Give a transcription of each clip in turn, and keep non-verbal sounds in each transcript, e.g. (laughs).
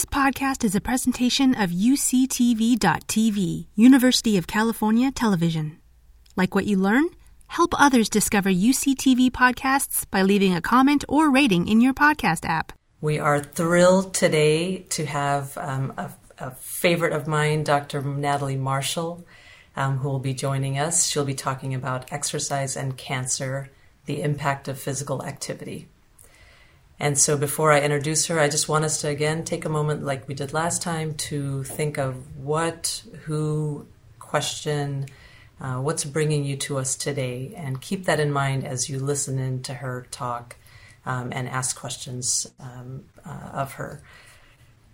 This podcast is a presentation of UCTV.tv, University of California Television. Like what you learn? Help others discover UCTV podcasts by leaving a comment or rating in your podcast app. We are thrilled today to have um, a, a, favorite of mine, Dr. Natalie Marshall, um, who will be joining us. She'll be talking about exercise and cancer, the impact of physical activity. And so before I introduce her, I just want us to again take a moment, like we did last time, to think of what, who, question, uh, what's bringing you to us today, and keep that in mind as you listen in to her talk um, and ask questions um, uh, of her.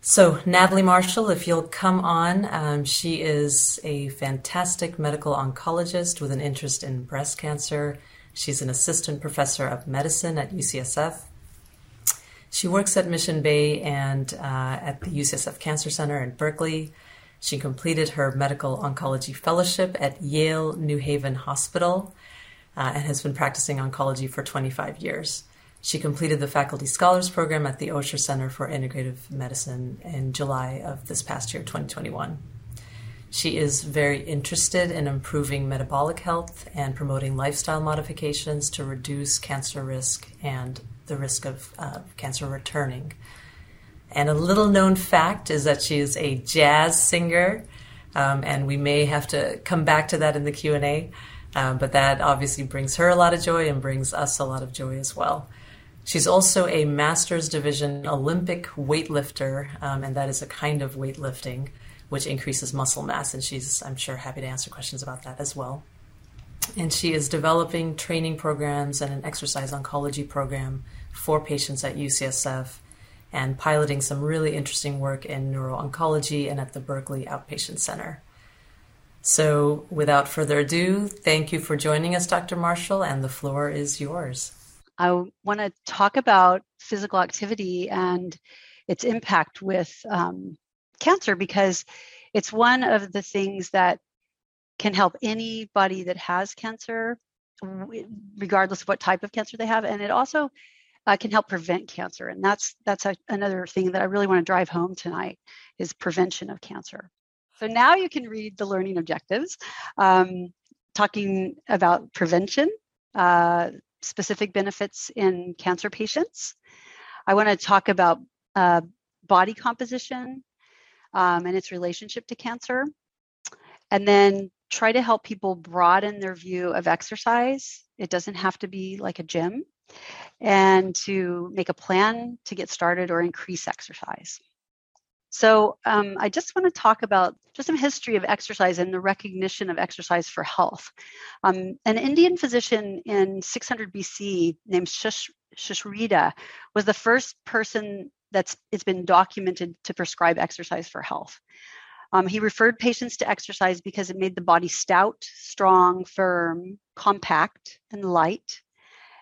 So, Natalie Marshall, if you'll come on, um, she is a fantastic medical oncologist with an interest in breast cancer. She's an assistant professor of medicine at UCSF she works at Mission Bay and uh, at the UCSF Cancer Center in Berkeley. She completed her medical oncology fellowship at Yale New Haven Hospital uh, and has been practicing oncology for 25 years. She completed the Faculty Scholars Program at the Osher Center for Integrative Medicine in July of this past year, 2021. She is very interested in improving metabolic health and promoting lifestyle modifications to reduce cancer risk and the risk of uh, cancer returning. And a little known fact is that she is a jazz singer, um, and we may have to come back to that in the Q and A. Um, but that obviously brings her a lot of joy and brings us a lot of joy as well. She's also a Masters Division Olympic weightlifter, um, and that is a kind of weightlifting which increases muscle mass. And she's, I'm sure, happy to answer questions about that as well and she is developing training programs and an exercise oncology program for patients at UCSF and piloting some really interesting work in neuro-oncology and at the Berkeley Outpatient Center. So, without further ado, thank you for joining us, Dr. Marshall, and the floor is yours. I want to talk about physical activity and its impact with um, cancer because it's one of the things that can help anybody that has cancer, regardless of what type of cancer they have, and it also uh, can help prevent cancer. And that's that's a, another thing that I really want to drive home tonight is prevention of cancer. So now you can read the learning objectives, um, talking about prevention, uh, specific benefits in cancer patients. I want to talk about uh, body composition um, and its relationship to cancer. And then try to help people broaden their view of exercise. It doesn't have to be like a gym, and to make a plan to get started or increase exercise. So, um, I just want to talk about just some history of exercise and the recognition of exercise for health. Um, an Indian physician in 600 BC named Sushruta was the first person that's it's been documented to prescribe exercise for health. Um, he referred patients to exercise because it made the body stout, strong, firm, compact, and light,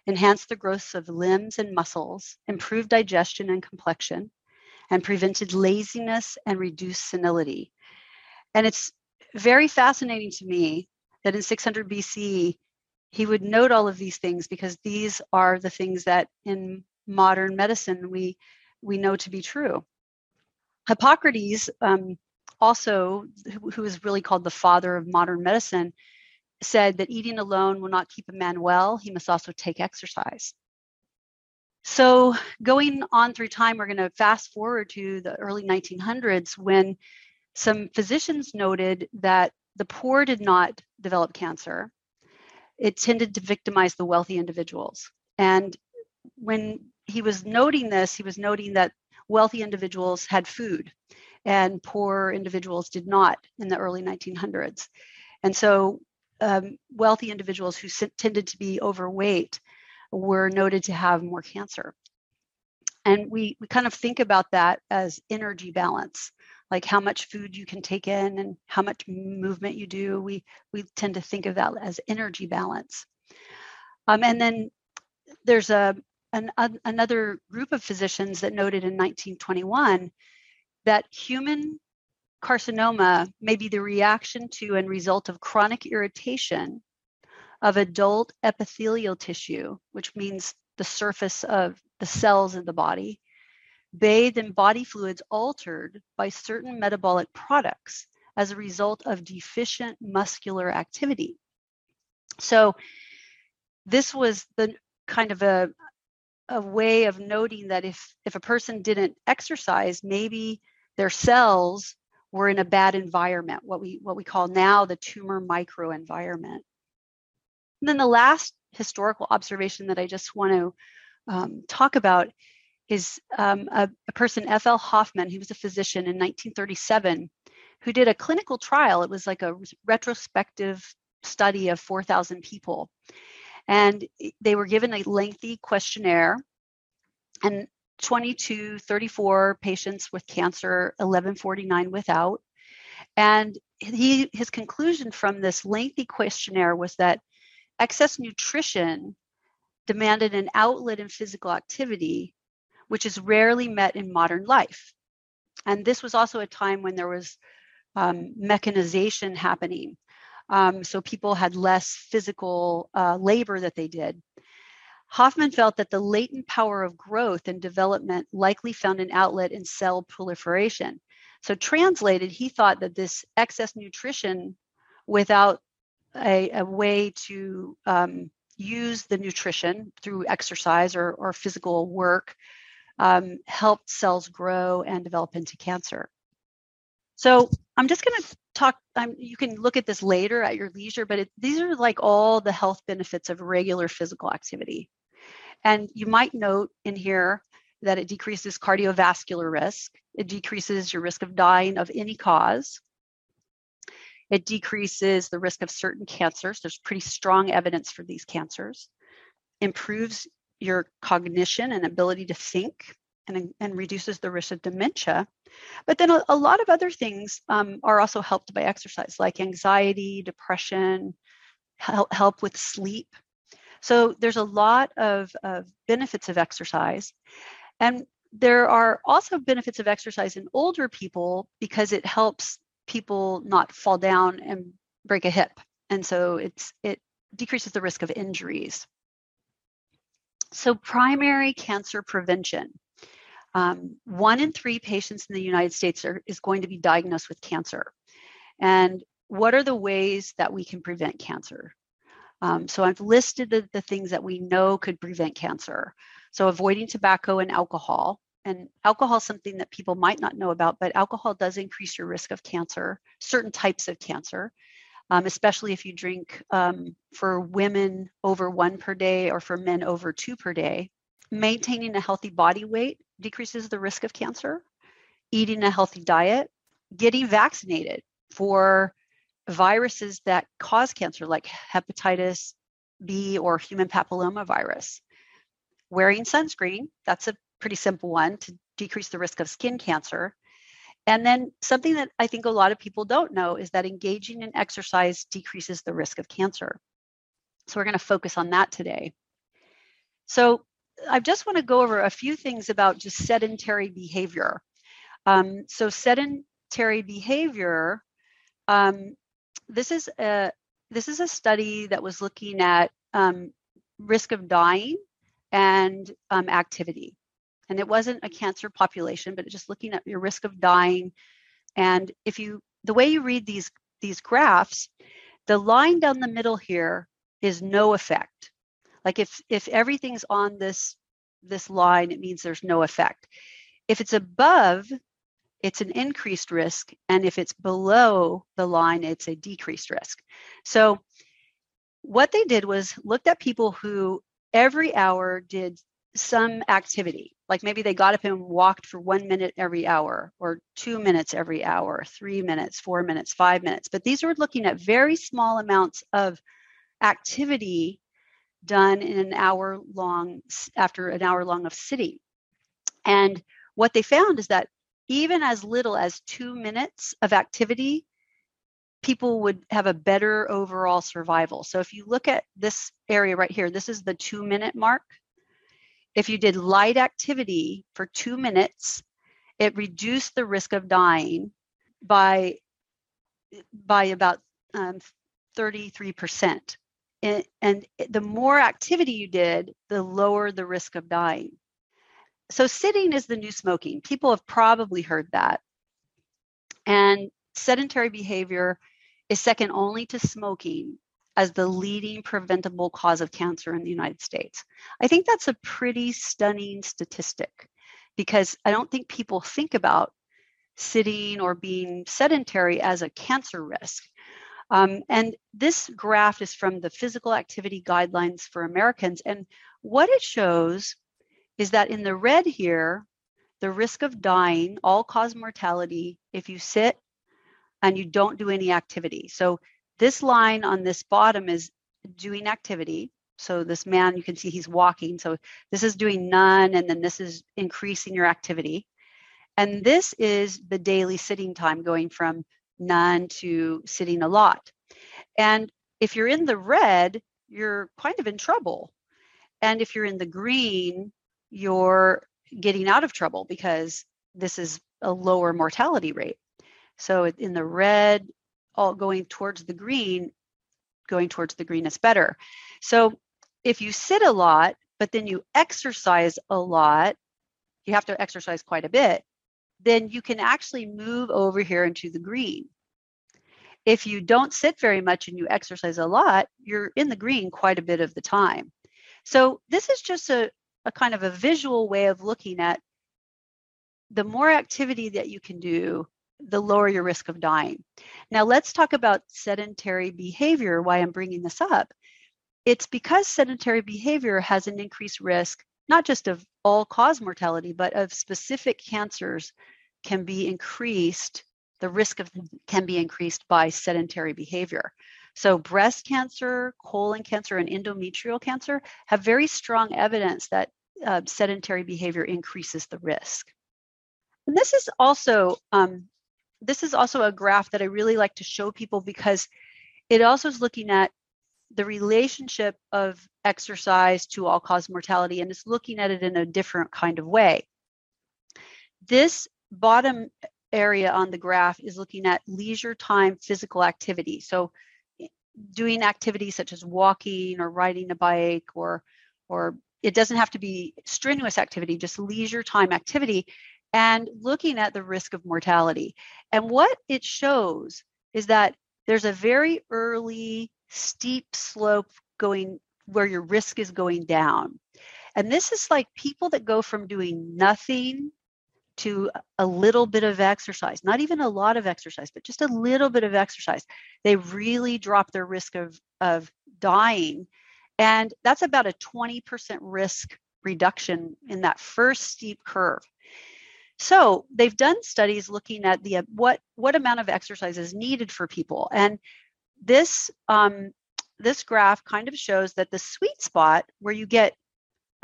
enhanced the growth of limbs and muscles, improved digestion and complexion, and prevented laziness and reduced senility. And it's very fascinating to me that in 600 BC, he would note all of these things because these are the things that in modern medicine we we know to be true. Hippocrates um, also, who is really called the father of modern medicine, said that eating alone will not keep a man well. He must also take exercise. So, going on through time, we're going to fast forward to the early 1900s when some physicians noted that the poor did not develop cancer. It tended to victimize the wealthy individuals. And when he was noting this, he was noting that wealthy individuals had food and poor individuals did not in the early 1900s. And so um, wealthy individuals who tended to be overweight were noted to have more cancer. And we, we kind of think about that as energy balance, like how much food you can take in and how much movement you do. We, we tend to think of that as energy balance. Um, and then there's a, an, another group of physicians that noted in 1921 that human carcinoma may be the reaction to and result of chronic irritation of adult epithelial tissue, which means the surface of the cells in the body bathed in body fluids altered by certain metabolic products as a result of deficient muscular activity. So, this was the kind of a, a way of noting that if, if a person didn't exercise, maybe their cells were in a bad environment, what we, what we call now the tumor microenvironment. And then the last historical observation that I just want to um, talk about is um, a, a, person, F.L. Hoffman, he was a physician in 1937, who did a clinical trial. It was like a retrospective study of 4,000 people. And they were given a lengthy questionnaire, and 22, 34 patients with cancer, 1149 without. And he, his conclusion from this lengthy questionnaire was that excess nutrition demanded an outlet in physical activity, which is rarely met in modern life. And this was also a time when there was um, mechanization happening. Um, so people had less physical uh, labor that they did. Hoffman felt that the latent power of growth and development likely found an outlet in cell proliferation. So, translated, he thought that this excess nutrition without a, a way to um, use the nutrition through exercise or, or physical work um, helped cells grow and develop into cancer. So I'm just going to talk. Um, you can look at this later at your leisure, but it, these are like all the health benefits of regular physical activity. And you might note in here that it decreases cardiovascular risk, it decreases your risk of dying of any cause, it decreases the risk of certain cancers. There's pretty strong evidence for these cancers. Improves your cognition and ability to think and, and reduces the risk of dementia. But then a, a lot of other things um, are also helped by exercise, like anxiety, depression, help, help with sleep. So there's a lot of, of benefits of exercise. And there are also benefits of exercise in older people because it helps people not fall down and break a hip. And so it's it decreases the risk of injuries. So primary cancer prevention. Um, one in three patients in the United States are, is going to be diagnosed with cancer. And what are the ways that we can prevent cancer? Um, so I've listed the, the things that we know could prevent cancer. So avoiding tobacco and alcohol, and alcohol is something that people might not know about, but alcohol does increase your risk of cancer, certain types of cancer, um, especially if you drink um, for women over one per day or for men over two per day. Maintaining a healthy body weight decreases the risk of cancer. Eating a healthy diet, getting vaccinated for viruses that cause cancer, like hepatitis B or human papillomavirus. Wearing sunscreen, that's a pretty simple one to decrease the risk of skin cancer. And then something that I think a lot of people don't know is that engaging in exercise decreases the risk of cancer. So we're going to focus on that today. So I just want to go over a few things about just sedentary behavior. Um, so sedentary behavior, um, this is a this is a study that was looking at um, risk of dying and um, activity and it wasn't a cancer population, but just looking at your risk of dying. And if you, the way you read these these graphs, the line down the middle here is no effect. Like if if everything's on this this line, it means there's no effect. If it's above, it's an increased risk, and if it's below the line, it's a decreased risk. So what they did was looked at people who every hour did some activity like maybe they got up and walked for one minute every hour or two minutes every hour three minutes four minutes five minutes but these were looking at very small amounts of activity done in an hour long after an hour long of sitting and what they found is that even as little as two minutes of activity people would have a better overall survival so if you look at this area right here this is the two minute mark if you did light activity for two minutes, it reduced the risk of dying by by about um, 33%. And, and the more activity you did, the lower the risk of dying. So sitting is the new smoking. People have probably heard that. And sedentary behavior is second only to smoking as the leading preventable cause of cancer in the United States. I think that's a pretty stunning statistic because I don't think people think about sitting or being sedentary as a cancer risk. Um, and this graph is from the Physical Activity Guidelines for Americans. And what it shows is that in the red here, the risk of dying, all cause mortality, if you sit and you don't do any activity. So this line on this bottom is doing activity. So this man, you can see he's walking. So this is doing none, and then this is increasing your activity. And this is the daily sitting time going from none to sitting a lot. And if you're in the red, you're kind of in trouble. And if you're in the green, you're getting out of trouble because this is a lower mortality rate. So in the red, all going towards the green, going towards the green is better. So if you sit a lot, but then you exercise a lot, you have to exercise quite a bit, then you can actually move over here into the green. If you don't sit very much and you exercise a lot, you're in the green quite a bit of the time. So this is just a, a kind of a visual way of looking at the more activity that you can do, the lower your risk of dying. Now, let's talk about sedentary behavior, why I'm bringing this up. It's because sedentary behavior has an increased risk, not just of all cause mortality, but of specific cancers can be increased, the risk of can be increased by sedentary behavior. So, breast cancer, colon cancer, and endometrial cancer have very strong evidence that uh, sedentary behavior increases the risk. And this is also um, this is also a graph that I really like to show people because it also is looking at the relationship of exercise to all cause mortality and it's looking at it in a different kind of way. This bottom area on the graph is looking at leisure time physical activity. So doing activities such as walking or riding a bike or or it doesn't have to be strenuous activity, just leisure time activity and looking at the risk of mortality. And what it shows is that there's a very early steep slope going where your risk is going down. And this is like people that go from doing nothing to a little bit of exercise, not even a lot of exercise, but just a little bit of exercise. They really drop their risk of, of dying. And that's about a 20% risk reduction in that first steep curve. So they've done studies looking at the what what amount of exercise is needed for people, and this um, this graph kind of shows that the sweet spot where you get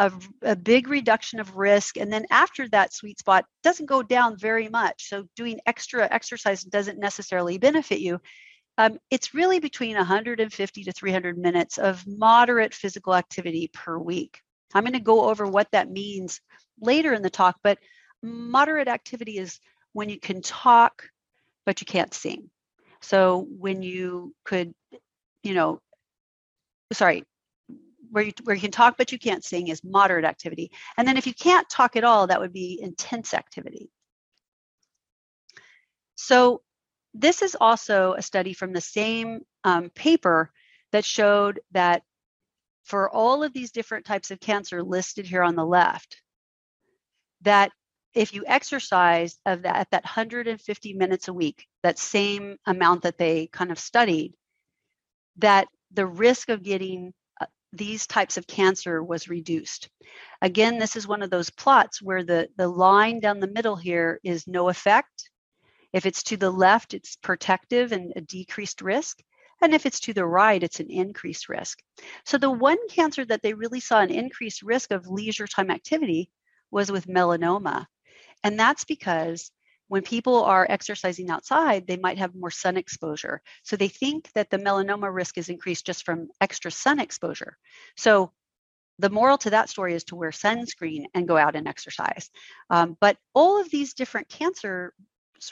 a, a, big reduction of risk, and then after that sweet spot doesn't go down very much. So doing extra exercise doesn't necessarily benefit you. Um, it's really between 150 to 300 minutes of moderate physical activity per week. I'm going to go over what that means later in the talk, but moderate activity is when you can talk, but you can't sing. So when you could, you know, sorry, where you where you can talk but you can't sing is moderate activity. And then if you can't talk at all, that would be intense activity. So this is also a study from the same um, paper that showed that for all of these different types of cancer listed here on the left, that if you exercise of that at that 150 minutes a week, that same amount that they kind of studied, that the risk of getting these types of cancer was reduced. Again, this is one of those plots where the, the line down the middle here is no effect. If it's to the left, it's protective and a decreased risk. And if it's to the right, it's an increased risk. So the one cancer that they really saw an increased risk of leisure time activity was with melanoma. And that's because when people are exercising outside, they might have more sun exposure. So they think that the melanoma risk is increased just from extra sun exposure. So the moral to that story is to wear sunscreen and go out and exercise. Um, but all of these different cancers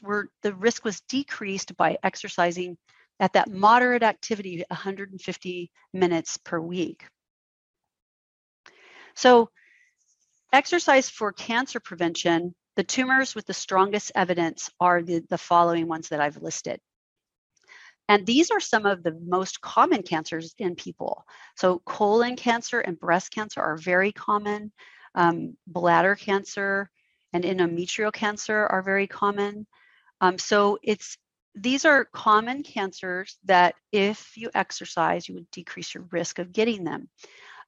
were the risk was decreased by exercising at that moderate activity 150 minutes per week. So exercise for cancer prevention, the tumors with the strongest evidence are the, the following ones that I've listed. And these are some of the most common cancers in people. So, colon cancer and breast cancer are very common. Um, bladder cancer and endometrial cancer are very common. Um, so, it's these are common cancers that if you exercise, you would decrease your risk of getting them.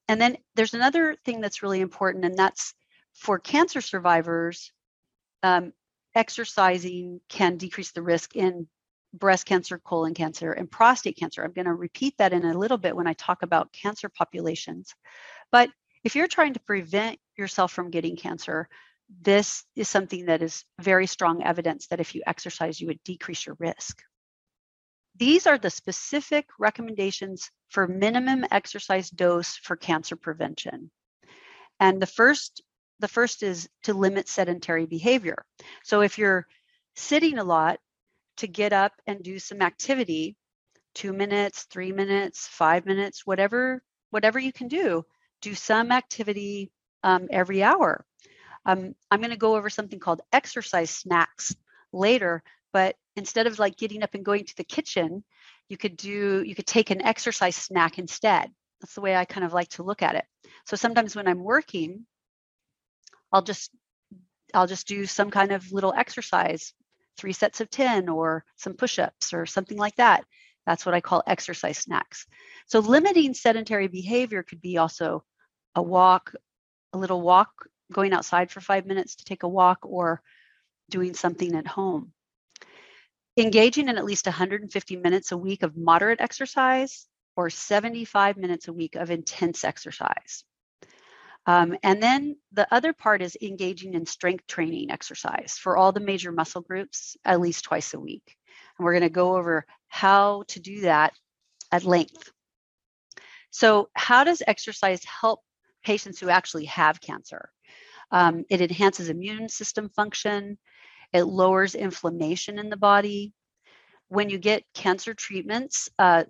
And then there's another thing that's really important, and that's for cancer survivors, um, exercising can decrease the risk in breast cancer, colon cancer, and prostate cancer. I'm going to repeat that in a little bit when I talk about cancer populations. But if you're trying to prevent yourself from getting cancer, this is something that is very strong evidence that if you exercise, you would decrease your risk. These are the specific recommendations for minimum exercise dose for cancer prevention. And the first the first is to limit sedentary behavior. So if you're sitting a lot, to get up and do some activity, 2 minutes, 3 minutes, 5 minutes, whatever whatever you can do, do some activity um, every hour. Um, I'm going to go over something called exercise snacks later, but instead of like getting up and going to the kitchen, you could do you could take an exercise snack instead. That's the way I kind of like to look at it. So sometimes when I'm working, I'll just I'll just do some kind of little exercise, three sets of 10 or some push-ups or something like that. That's what I call exercise snacks. So limiting sedentary behavior could be also a walk, a little walk, going outside for five minutes to take a walk, or doing something at home. Engaging in at least 150 minutes a week of moderate exercise or 75 minutes a week of intense exercise. Um, and then the other part is engaging in strength training exercise for all the major muscle groups at least twice a week. And we're going to go over how to do that at length. So, how does exercise help patients who actually have cancer? Um, it enhances immune system function, it lowers inflammation in the body. When you get cancer treatments, uh,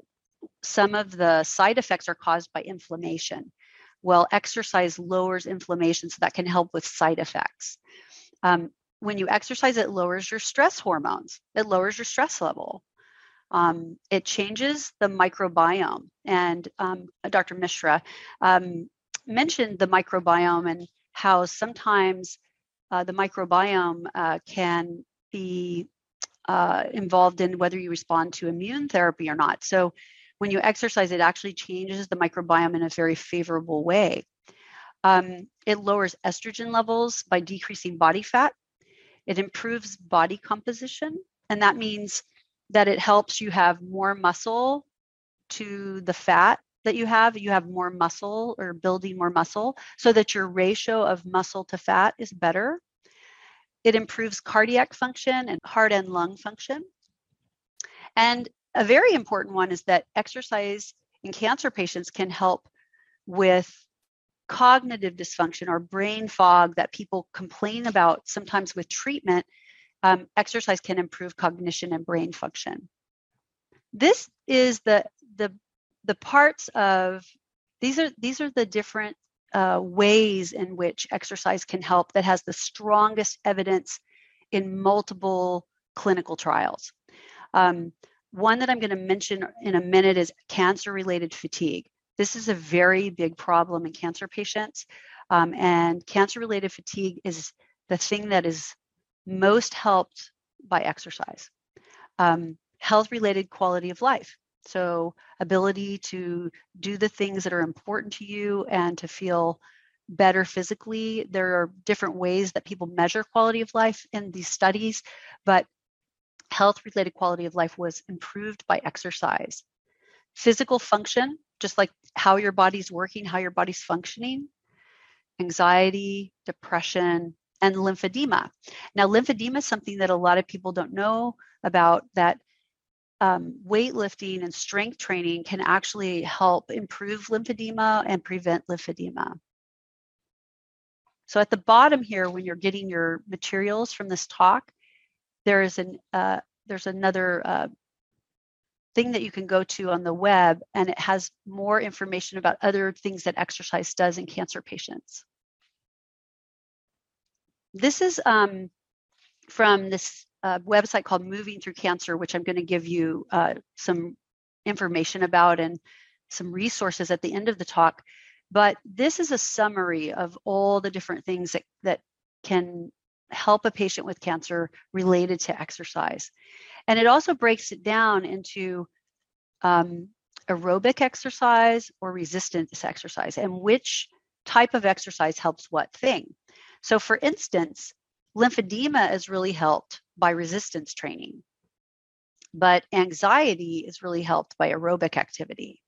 some of the side effects are caused by inflammation. Well, exercise lowers inflammation, so that can help with side effects. Um, when you exercise, it lowers your stress hormones, it lowers your stress level. Um, it changes the microbiome. And um, Dr. Mishra um, mentioned the microbiome and how sometimes uh, the microbiome uh, can be uh, involved in whether you respond to immune therapy or not. So when you exercise, it actually changes the microbiome in a very favorable way. Um, it lowers estrogen levels by decreasing body fat. It improves body composition, and that means that it helps you have more muscle to the fat that you have. You have more muscle or building more muscle so that your ratio of muscle to fat is better. It improves cardiac function and heart and lung function. And a very important one is that exercise in cancer patients can help with cognitive dysfunction or brain fog that people complain about sometimes with treatment. Um, exercise can improve cognition and brain function. This is the the the parts of these are these are the different uh, ways in which exercise can help that has the strongest evidence in multiple clinical trials. Um, one that I'm going to mention in a minute is cancer related fatigue. This is a very big problem in cancer patients. Um, and cancer related fatigue is the thing that is most helped by exercise. Um, health related quality of life. So, ability to do the things that are important to you and to feel better physically. There are different ways that people measure quality of life in these studies, but health related quality of life was improved by exercise. Physical function, just like how your body's working, how your body's functioning, anxiety, depression, and lymphedema. Now, lymphedema is something that a lot of people don't know about that um, weightlifting and strength training can actually help improve lymphedema and prevent lymphedema. So at the bottom here, when you're getting your materials from this talk, there is an uh, there's another uh, thing that you can go to on the web, and it has more information about other things that exercise does in cancer patients. This is um, from this uh, website called Moving Through Cancer, which I'm going to give you uh, some information about and some resources at the end of the talk. But this is a summary of all the different things that, that can help a patient with cancer related to exercise. And it also breaks it down into um, aerobic exercise or resistance exercise and which type of exercise helps what thing. So, for instance, lymphedema is really helped by resistance training, but anxiety is really helped by aerobic activity.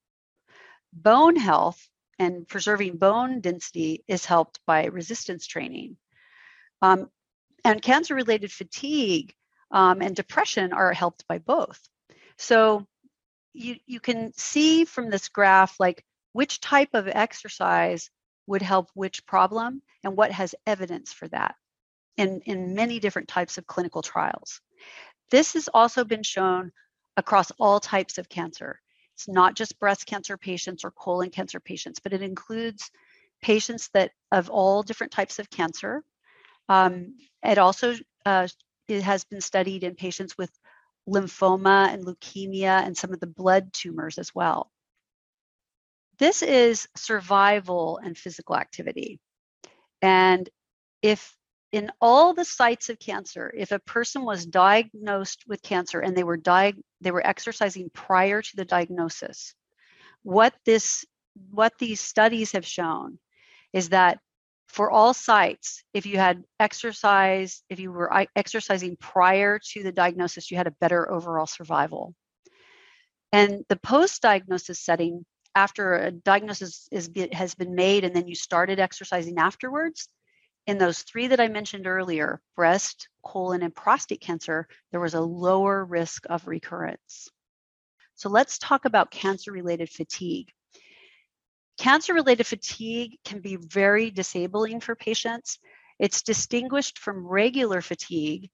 Bone health and preserving bone density is helped by resistance training. Um, and cancer related fatigue um, and depression are helped by both. So you, you can see from this graph like which type of exercise would help which problem and what has evidence for that in, in many different types of clinical trials. This has also been shown across all types of cancer. It's not just breast cancer patients or colon cancer patients, but it includes patients that of all different types of cancer. Um, it also uh, it has been studied in patients with lymphoma and leukemia and some of the blood tumors as well. This is survival and physical activity. And if in all the sites of cancer, if a person was diagnosed with cancer and they were they were exercising prior to the diagnosis, what this what these studies have shown is that for all sites, if you had exercise, if you were exercising prior to the diagnosis, you had a better overall survival. And the post diagnosis setting, after a diagnosis is, has been made and then you started exercising afterwards, in those three that I mentioned earlier breast, colon, and prostate cancer there was a lower risk of recurrence. So let's talk about cancer related fatigue. Cancer related fatigue can be very disabling for patients. It's distinguished from regular fatigue.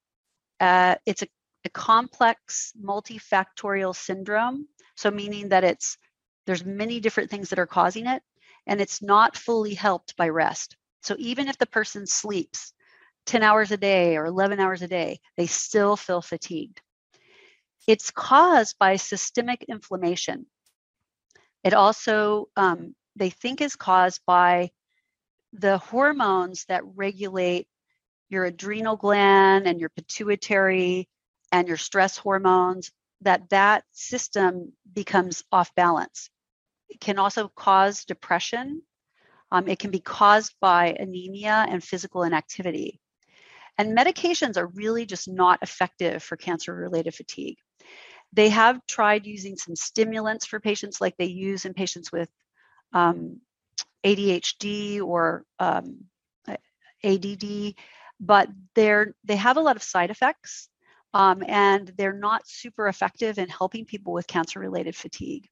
Uh, it's a, a complex multifactorial syndrome. So, meaning that it's there's many different things that are causing it, and it's not fully helped by rest. So, even if the person sleeps 10 hours a day or 11 hours a day, they still feel fatigued. It's caused by systemic inflammation. It also um, they think is caused by the hormones that regulate your adrenal gland and your pituitary and your stress hormones that that system becomes off balance. It can also cause depression. Um, it can be caused by anemia and physical inactivity. And medications are really just not effective for cancer related fatigue. They have tried using some stimulants for patients like they use in patients with um, ADHD or um, ADD, but they're they have a lot of side effects, um, and they're not super effective in helping people with cancer-related fatigue.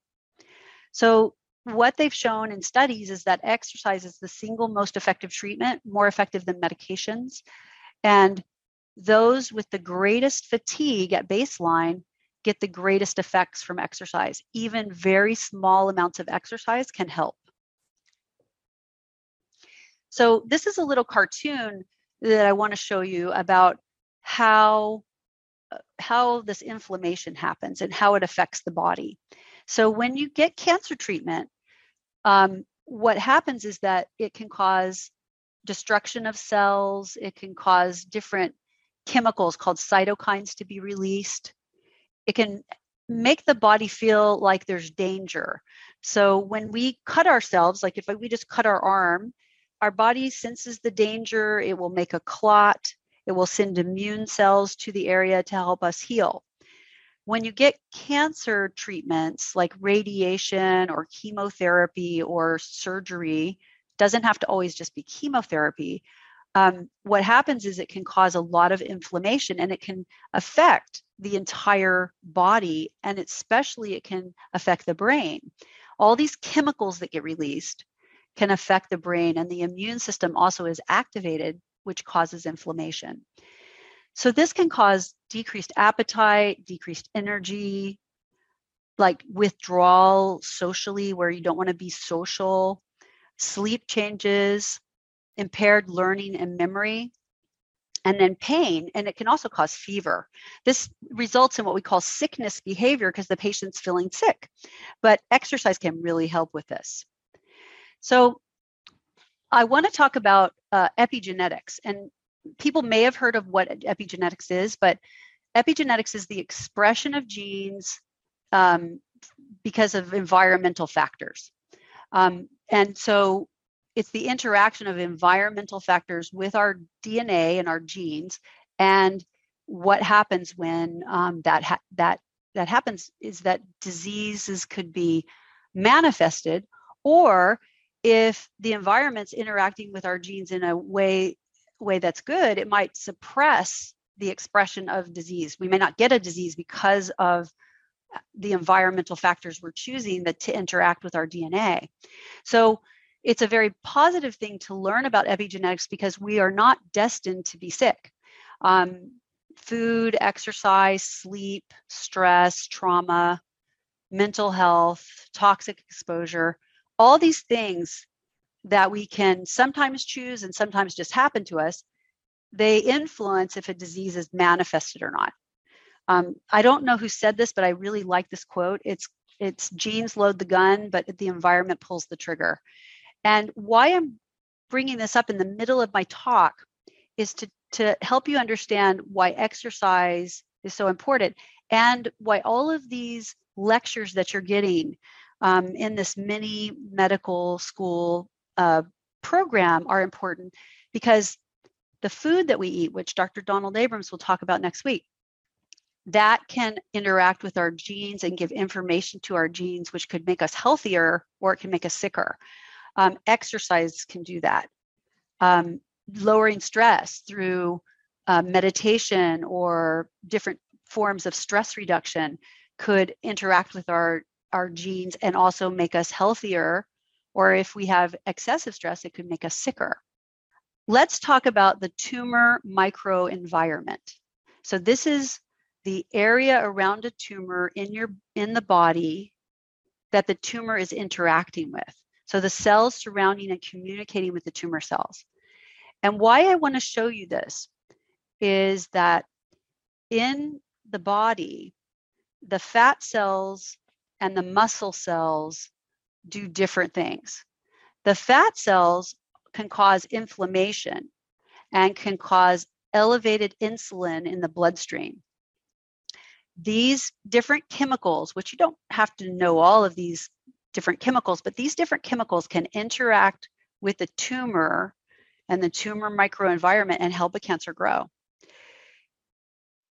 So what they've shown in studies is that exercise is the single most effective treatment, more effective than medications, and those with the greatest fatigue at baseline get the greatest effects from exercise. Even very small amounts of exercise can help. So this is a little cartoon that I want to show you about how how this inflammation happens and how it affects the body. So when you get cancer treatment, um, what happens is that it can cause destruction of cells. It can cause different chemicals called cytokines to be released it can make the body feel like there's danger. So when we cut ourselves, like if we just cut our arm, our body senses the danger, it will make a clot, it will send immune cells to the area to help us heal. When you get cancer treatments like radiation or chemotherapy or surgery, doesn't have to always just be chemotherapy. Um, what happens is it can cause a lot of inflammation and it can affect the entire body and especially it can affect the brain. All these chemicals that get released can affect the brain and the immune system also is activated which causes inflammation. So this can cause decreased appetite decreased energy like withdrawal socially where you don't want to be social sleep changes impaired learning and memory and then pain, and it can also cause fever. This results in what we call sickness behavior because the patient's feeling sick. But exercise can really help with this. So, I want to talk about uh, epigenetics, and people may have heard of what epigenetics is, but epigenetics is the expression of genes um, because of environmental factors. Um, and so it's the interaction of environmental factors with our DNA and our genes, and what happens when um, that ha- that that happens is that diseases could be manifested, or if the environment's interacting with our genes in a way way that's good, it might suppress the expression of disease. We may not get a disease because of the environmental factors we're choosing that to interact with our DNA. So it's a very positive thing to learn about epigenetics because we are not destined to be sick. Um, food, exercise, sleep, stress, trauma, mental health, toxic exposure, all these things that we can sometimes choose and sometimes just happen to us, they influence if a disease is manifested or not. Um, I don't know who said this, but I really like this quote. It's it's genes load the gun, but the environment pulls the trigger. And why I'm bringing this up in the middle of my talk is to to help you understand why exercise is so important and why all of these lectures that you're getting um, in this mini medical school uh, program are important because the food that we eat, which Dr. Donald Abrams will talk about next week, that can interact with our genes and give information to our genes, which could make us healthier or it can make us sicker. Um, exercise can do that. Um, lowering stress through uh, meditation or different forms of stress reduction could interact with our, our genes and also make us healthier. Or if we have excessive stress, it could make us sicker. Let's talk about the tumor microenvironment. So, this is the area around a tumor in your in the body that the tumor is interacting with. So the cells surrounding and communicating with the tumor cells. And why I want to show you this is that in the body, the fat cells and the muscle cells do different things. The fat cells can cause inflammation and can cause elevated insulin in the bloodstream these different chemicals, which you don't have to know all of these different chemicals, but these different chemicals can interact with the tumor and the tumor microenvironment and help a cancer grow.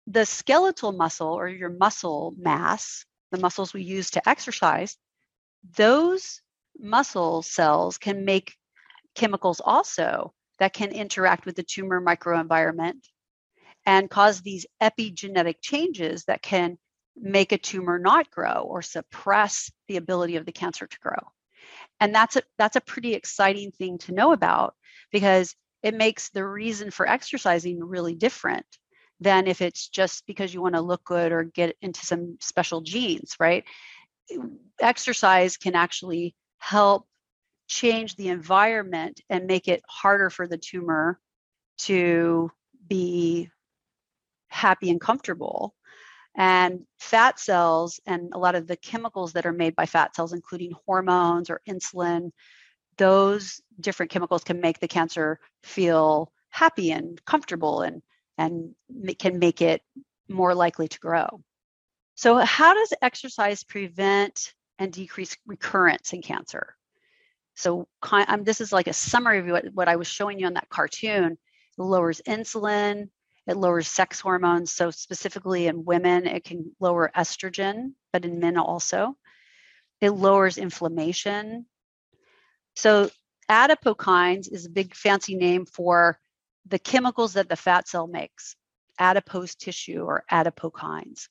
The skeletal muscle or your muscle mass, the muscles we use to exercise, those muscle cells can make chemicals also that can interact with the tumor microenvironment and cause these epigenetic changes that can make a tumor not grow or suppress the ability of the cancer to grow. And that's a that's a pretty exciting thing to know about because it makes the reason for exercising really different than if it's just because you want to look good or get into some special jeans, right? Exercise can actually help change the environment and make it harder for the tumor to be happy and comfortable. And fat cells and a lot of the chemicals that are made by fat cells, including hormones or insulin, those different chemicals can make the cancer feel happy and comfortable and, and can make it more likely to grow. So, how does exercise prevent and decrease recurrence in cancer? So, this is like a summary of what, what I was showing you on that cartoon. It lowers insulin, it lowers sex hormones. So, specifically in women, it can lower estrogen, but in men also. It lowers inflammation. So, adipokines is a big fancy name for the chemicals that the fat cell makes, adipose tissue or adipokines.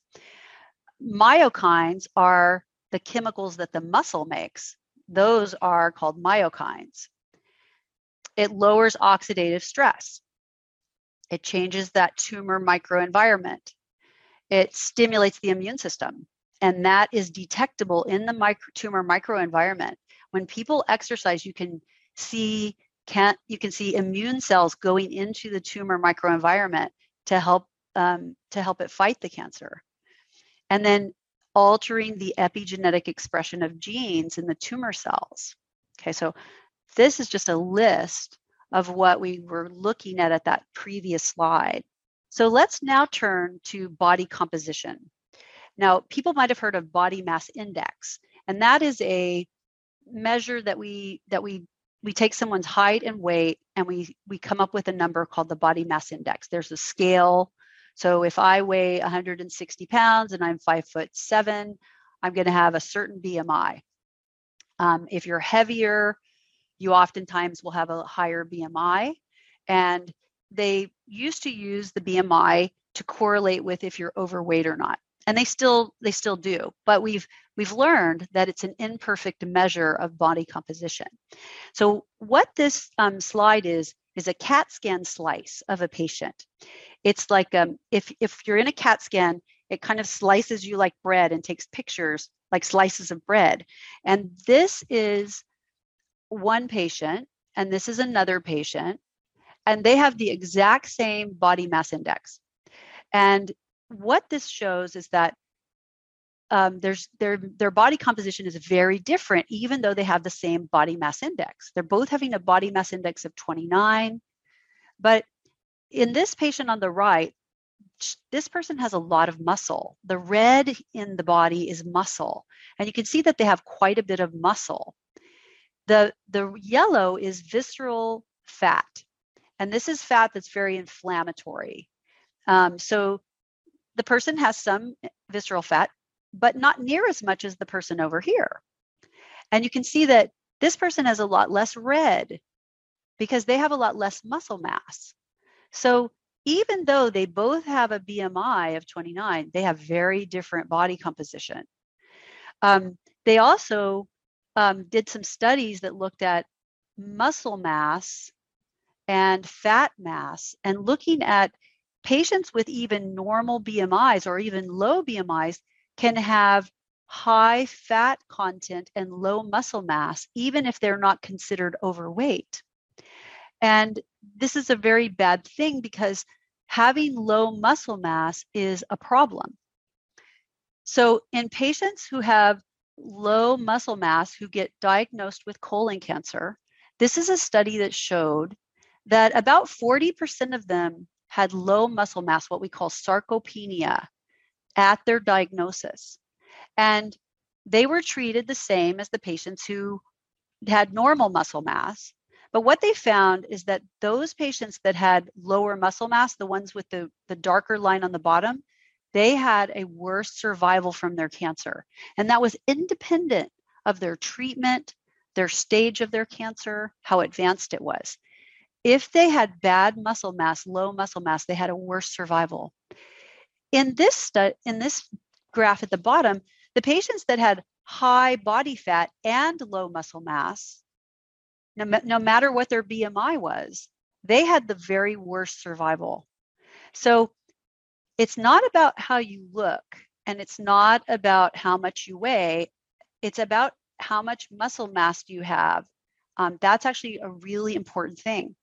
Myokines are the chemicals that the muscle makes. Those are called myokines. It lowers oxidative stress. It changes that tumor microenvironment. It stimulates the immune system, and that is detectable in the micro, tumor microenvironment. When people exercise, you can see can you can see immune cells going into the tumor microenvironment to help um, to help it fight the cancer. And then altering the epigenetic expression of genes in the tumor cells. Okay, so this is just a list of what we were looking at at that previous slide. So let's now turn to body composition. Now, people might have heard of body mass index, and that is a measure that we that we we take someone's height and weight and we we come up with a number called the body mass index. There's a scale. So if I weigh 160 pounds and I'm five foot seven, I'm going to have a certain BMI. Um, if you're heavier, you oftentimes will have a higher BMI. And they used to use the BMI to correlate with if you're overweight or not. And they still they still do, but we've we've learned that it's an imperfect measure of body composition. So what this um, slide is is a CAT scan slice of a patient. It's like um, if if you're in a CAT scan, it kind of slices you like bread and takes pictures like slices of bread. And this is one patient, and this is another patient, and they have the exact same body mass index. And what this shows is that um, there's their their body composition is very different, even though they have the same body mass index. They're both having a body mass index of 29, but in this patient on the right, this person has a lot of muscle. The red in the body is muscle, and you can see that they have quite a bit of muscle. The, the yellow is visceral fat, and this is fat that's very inflammatory. Um, so the person has some visceral fat, but not near as much as the person over here. And you can see that this person has a lot less red because they have a lot less muscle mass. So even though they both have a BMI of 29, they have very different body composition. Um, they also um, did some studies that looked at muscle mass and fat mass and looking at patients with even normal BMIs or even low BMIs can have high fat content and low muscle mass, even if they're not considered overweight. And this is a very bad thing because having low muscle mass is a problem. So, in patients who have low muscle mass who get diagnosed with colon cancer, this is a study that showed that about 40% of them had low muscle mass, what we call sarcopenia, at their diagnosis. And they were treated the same as the patients who had normal muscle mass. But what they found is that those patients that had lower muscle mass, the ones with the, the darker line on the bottom, they had a worse survival from their cancer. And that was independent of their treatment, their stage of their cancer, how advanced it was. If they had bad muscle mass, low muscle mass, they had a worse survival. In this stu- in this graph at the bottom, the patients that had high body fat and low muscle mass, no, no matter what their BMI was, they had the very worst survival. So it's not about how you look and it's not about how much you weigh. It's about how much muscle mass you have. Um, that's actually a really important thing.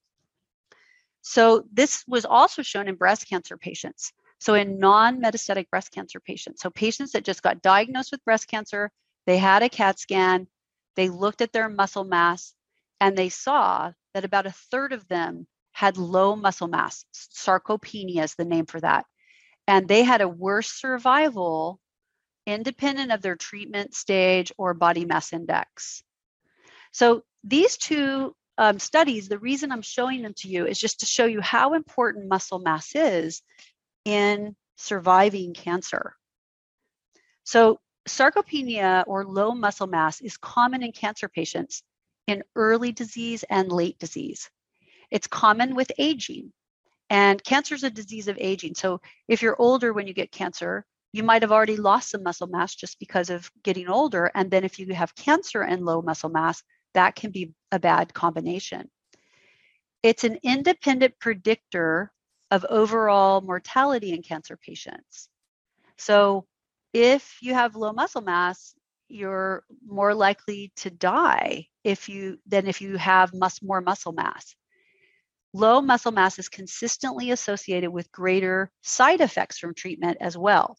So this was also shown in breast cancer patients. So in non-metastatic breast cancer patients, so patients that just got diagnosed with breast cancer, they had a CAT scan, they looked at their muscle mass, and they saw that about a third of them had low muscle mass. Sarcopenia is the name for that and they had a worse survival independent of their treatment stage or body mass index. So these two um, studies, the reason I'm showing them to you is just to show you how important muscle mass is in surviving cancer. So sarcopenia or low muscle mass is common in cancer patients in early disease and late disease. It's common with aging. And cancer is a disease of aging. So if you're older when you get cancer, you might have already lost some muscle mass just because of getting older. And then if you have cancer and low muscle mass, that can be a bad combination. It's an independent predictor of overall mortality in cancer patients. So if you have low muscle mass, you're more likely to die if you than if you have mus- more muscle mass. Low muscle mass is consistently associated with greater side effects from treatment as well.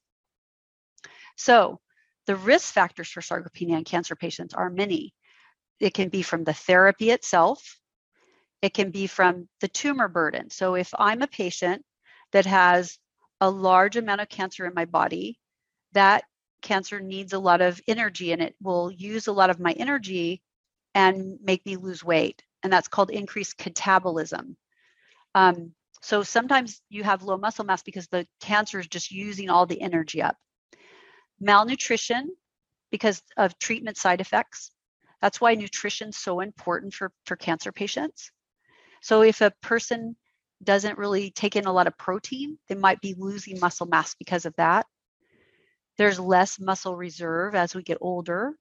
So, the risk factors for sarcopenia in cancer patients are many. It can be from the therapy itself, it can be from the tumor burden. So, if I'm a patient that has a large amount of cancer in my body, that cancer needs a lot of energy and it will use a lot of my energy and make me lose weight. And that's called increased catabolism. Um, so sometimes you have low muscle mass because the cancer is just using all the energy up. Malnutrition because of treatment side effects. That's why nutrition is so important for, for cancer patients. So if a person doesn't really take in a lot of protein, they might be losing muscle mass because of that. There's less muscle reserve as we get older.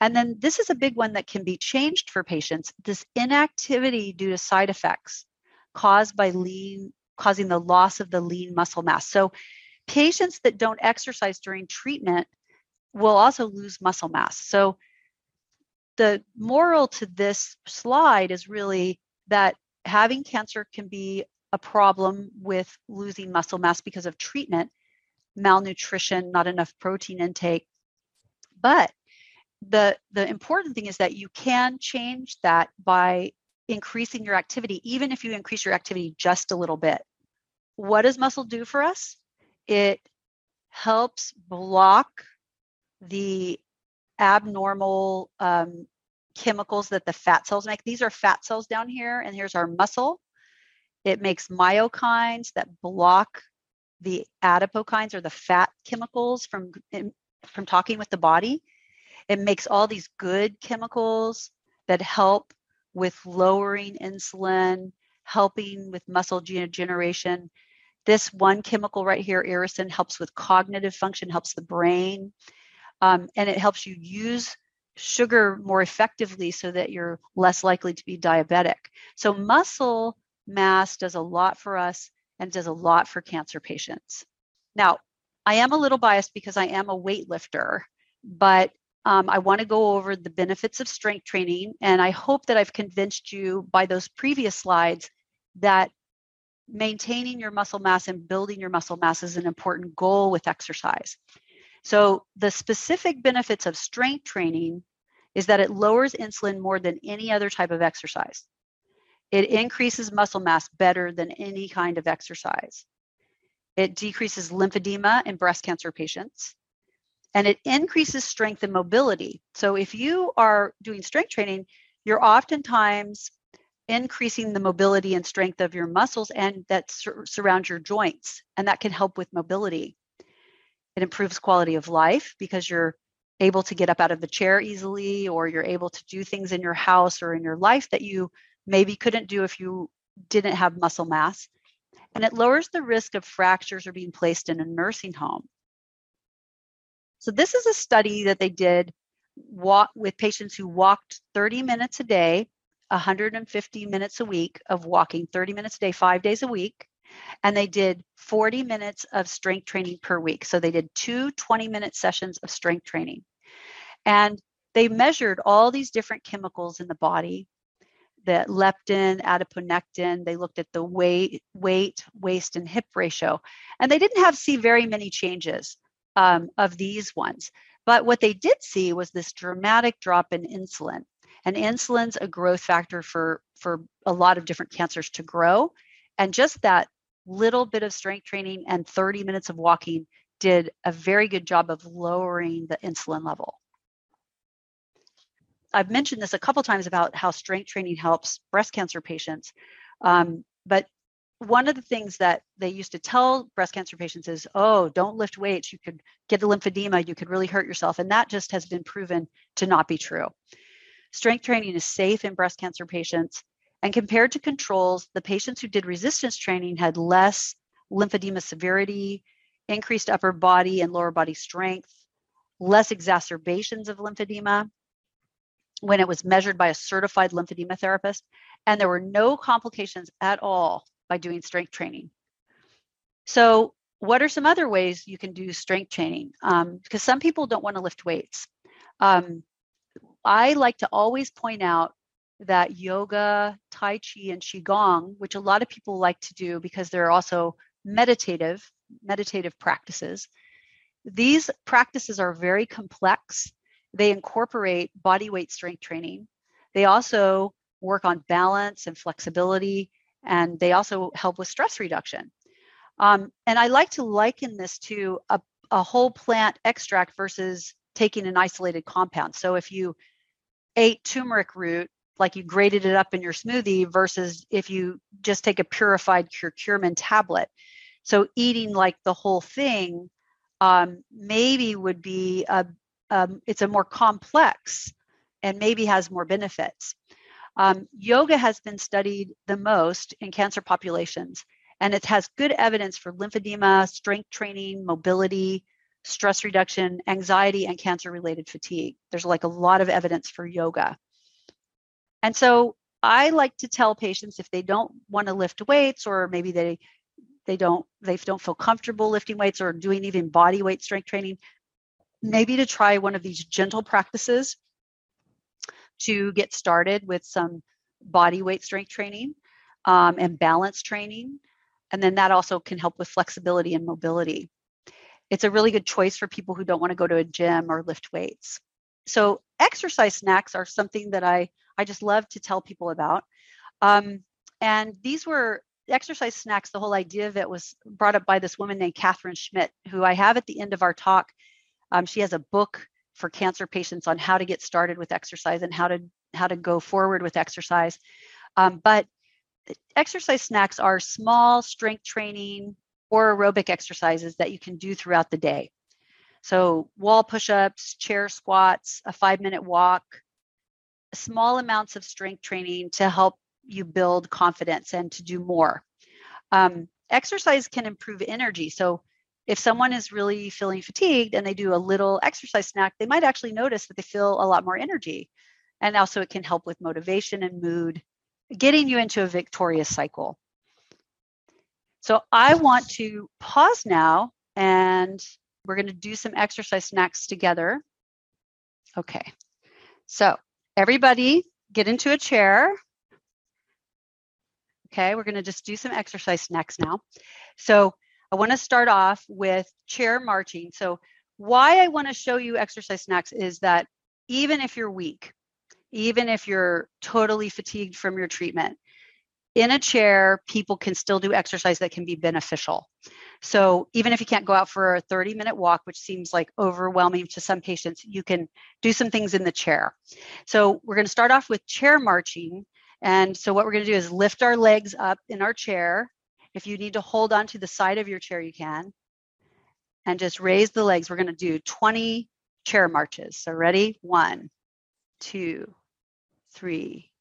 And then this is a big one that can be changed for patients this inactivity due to side effects caused by lean, causing the loss of the lean muscle mass. So, patients that don't exercise during treatment will also lose muscle mass. So, the moral to this slide is really that having cancer can be a problem with losing muscle mass because of treatment, malnutrition, not enough protein intake. But the the important thing is that you can change that by increasing your activity even if you increase your activity just a little bit. What does muscle do for us? It helps block the abnormal um, chemicals that the fat cells make. These are fat cells down here and here's our muscle. It makes myokines that block the adipokines or the fat chemicals from from talking with the body it makes all these good chemicals that help with lowering insulin, helping with muscle generation. This one chemical right here, irisin, helps with cognitive function, helps the brain, um, and it helps you use sugar more effectively so that you're less likely to be diabetic. So, muscle mass does a lot for us and does a lot for cancer patients. Now, I am a little biased because I am a weightlifter, but um, I want to go over the benefits of strength training, and I hope that I've convinced you by those previous slides that maintaining your muscle mass and building your muscle mass is an important goal with exercise. So, the specific benefits of strength training is that it lowers insulin more than any other type of exercise. It increases muscle mass better than any kind of exercise. It decreases lymphedema in breast cancer patients and it increases strength and mobility. So if you are doing strength training, you're oftentimes increasing the mobility and strength of your muscles and that sur- surround your joints, and that can help with mobility. It improves quality of life because you're able to get up out of the chair easily, or you're able to do things in your house or in your life that you maybe couldn't do if you didn't have muscle mass. And it lowers the risk of fractures or being placed in a nursing home. So this is a study that they did walk with patients who walked 30 minutes a day, 150 minutes a week of walking 30 minutes a day, 5 days a week, and they did 40 minutes of strength training per week. So they did two 20 minute sessions of strength training. And they measured all these different chemicals in the body the leptin, adiponectin. They looked at the weight, weight, waist, and hip ratio, and they didn't have see very many changes um, of these ones. But what they did see was this dramatic drop in insulin. And insulin's a growth factor for, for a lot of different cancers to grow. And just that little bit of strength training and 30 minutes of walking did a very good job of lowering the insulin level. I've mentioned this a couple times about how strength training helps breast cancer patients, um, but one of the things that they used to tell breast cancer patients is, oh, don't lift weights. You could get the lymphedema. You could really hurt yourself. And that just has been proven to not be true. Strength training is safe in breast cancer patients. And compared to controls, the patients who did resistance training had less lymphedema severity, increased upper body and lower body strength, less exacerbations of lymphedema when it was measured by a certified lymphedema therapist. And there were no complications at all by doing strength training. So, what are some other ways you can do strength training? Um, because some people don't want to lift weights. Um, I like to always point out that yoga, Tai Chi, and Qigong, which a lot of people like to do because they're also meditative, meditative practices. These practices are very complex. They incorporate body weight strength training. They also work on balance and flexibility, and they also help with stress reduction. Um, and I like to liken this to a, a whole plant extract versus taking an isolated compound. So if you ate turmeric root like you grated it up in your smoothie versus if you just take a purified curcumin tablet. So eating like the whole thing um, maybe would be a um, it's a more complex and maybe has more benefits. Um, yoga has been studied the most in cancer populations, and it has good evidence for lymphedema, strength training, mobility, stress reduction, anxiety, and cancer related fatigue. There's like a lot of evidence for yoga. And so I like to tell patients if they don't want to lift weights or maybe they they don't they don't feel comfortable lifting weights or doing even body weight strength training, maybe to try one of these gentle practices to get started with some body weight strength training um, and balance training. And then that also can help with flexibility and mobility. It's a really good choice for people who don't want to go to a gym or lift weights. So, exercise snacks are something that I I just love to tell people about. Um, and these were exercise snacks. The whole idea of it was brought up by this woman named Catherine Schmitz, who I have at the end of our talk. Um, she has a book for cancer patients on how to get started with exercise and how to how to go forward with exercise. Um, but exercise snacks are small strength training or aerobic exercises that you can do throughout the day. So wall push-ups, chair squats, a five-minute walk, small amounts of strength training to help you build confidence and to do more. Um, exercise can improve energy. So, if someone is really feeling fatigued and they do a little exercise snack, they might actually notice that they feel a lot more energy. And also, it can help with motivation and mood, getting you into a victorious cycle. So, I want to pause now and we're going to do some exercise snacks together. Okay. So, Everybody get into a chair. Okay, we're going to just do some exercise snacks now. So I want to start off with chair marching. So why I want to show you exercise snacks is that even if you're weak, even if you're totally fatigued from your treatment, in a chair, people can still do exercise that can be beneficial. So even if you can't go out for a 30 minute walk, which seems like overwhelming to some patients, you can do some things in the chair. So we're going to start off with chair marching. And so what we're going to do is lift our legs up in our chair. If you need to hold on to the side of your chair, you can. And just raise the legs. We're going to do 20 chair marches. So ready? One, two, three,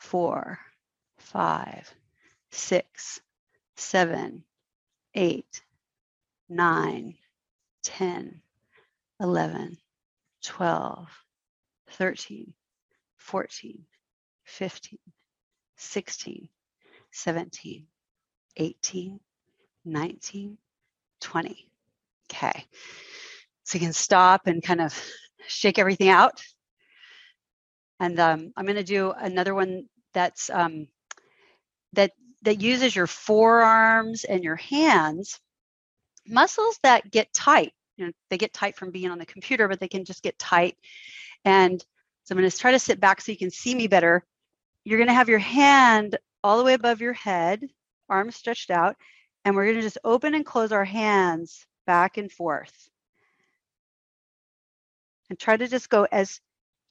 four five, six, seven, eight, nine, 10, 11, 12, 13, 14, 15, 16, 17, 18, 19, 20. Okay. So you can stop and kind of shake everything out. And um, I'm going to do another one that's um, that that uses your forearms and your hands muscles that get tight you know they get tight from being on the computer but they can just get tight and so i'm going to try to sit back so you can see me better you're going to have your hand all the way above your head arms stretched out and we're going to just open and close our hands back and forth. And try to just go as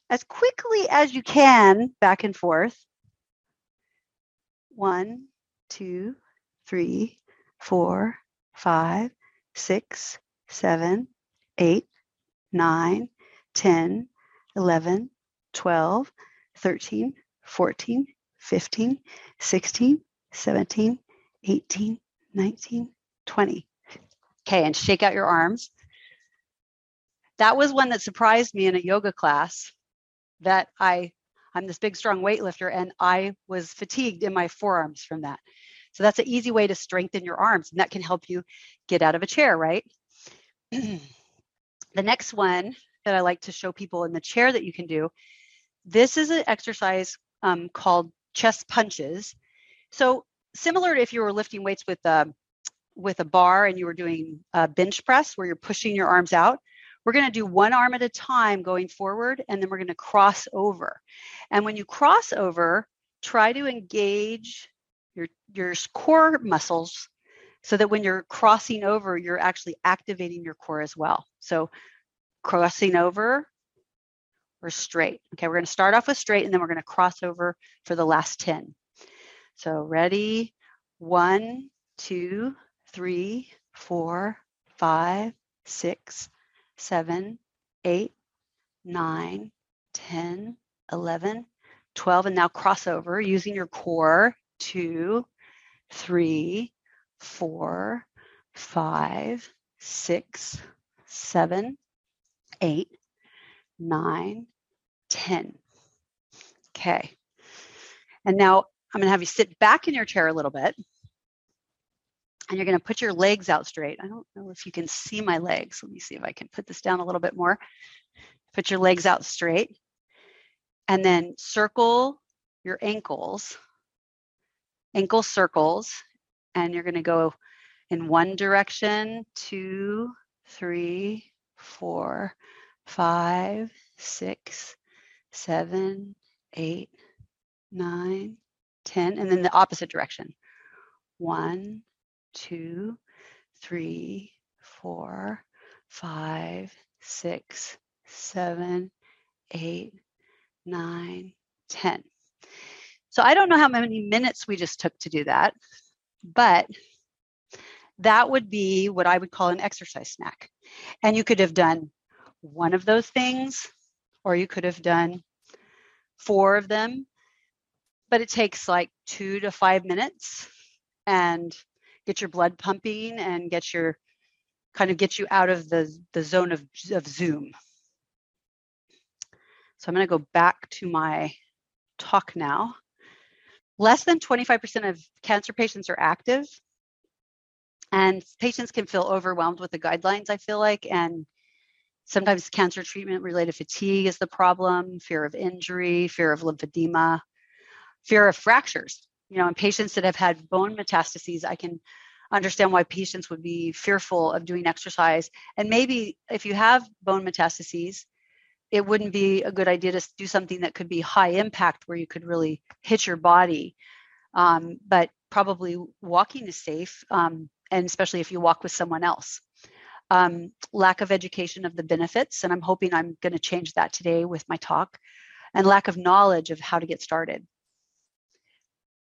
as quickly as you can back and forth. One, two, three, four, five, six, seven, eight, nine, 10, 11, 12, 13, 14, 15, 16, 17, 18, 19, 20. Okay, and shake out your arms. That was one that surprised me in a yoga class that I I'm this big, strong weightlifter, and I was fatigued in my forearms from that. So that's an easy way to strengthen your arms, and that can help you get out of a chair, right? (clears throat) the next one that I like to show people in the chair that you can do. This is an exercise um, called chest punches. So similar to if you were lifting weights with a with a bar and you were doing a bench press where you're pushing your arms out. We're going to do one arm at a time going forward, and then we're going to cross over. And when you cross over, try to engage your your core muscles so that when you're crossing over, you're actually activating your core as well. So crossing over or straight. Okay, we're going to start off with straight and then we're going to cross over for the last 10. So ready, one, two, three, four, five, six, seven, eight, nine, 10, 11, 12, and now cross over using your core, two, three, four, five, six, seven, eight, nine, ten. Okay. And now I'm going to have you sit back in your chair a little bit. And you're going to put your legs out straight. I don't know if you can see my legs. Let me see if I can put this down a little bit more. Put your legs out straight. And then circle your ankles, ankle circles, and you're going to go in one direction, two, three, four, five, six, seven, eight, nine, ten, and then the opposite direction. One, two, three, four, five, six, seven, eight, nine, ten. So I don't know how many minutes we just took to do that. But that would be what I would call an exercise snack. And you could have done one of those things, or you could have done four of them. But it takes like two to five minutes and get your blood pumping and get your kind of get you out of the, the zone of, of Zoom. So I'm going to go back to my talk now less than 25% of cancer patients are active and patients can feel overwhelmed with the guidelines i feel like and sometimes cancer treatment related fatigue is the problem fear of injury fear of lymphedema fear of fractures you know in patients that have had bone metastases i can understand why patients would be fearful of doing exercise and maybe if you have bone metastases it wouldn't be a good idea to do something that could be high impact where you could really hit your body. Um, but probably walking is safe, um, and especially if you walk with someone else. Um, lack of education of the benefits, and I'm hoping I'm going to change that today with my talk, and lack of knowledge of how to get started.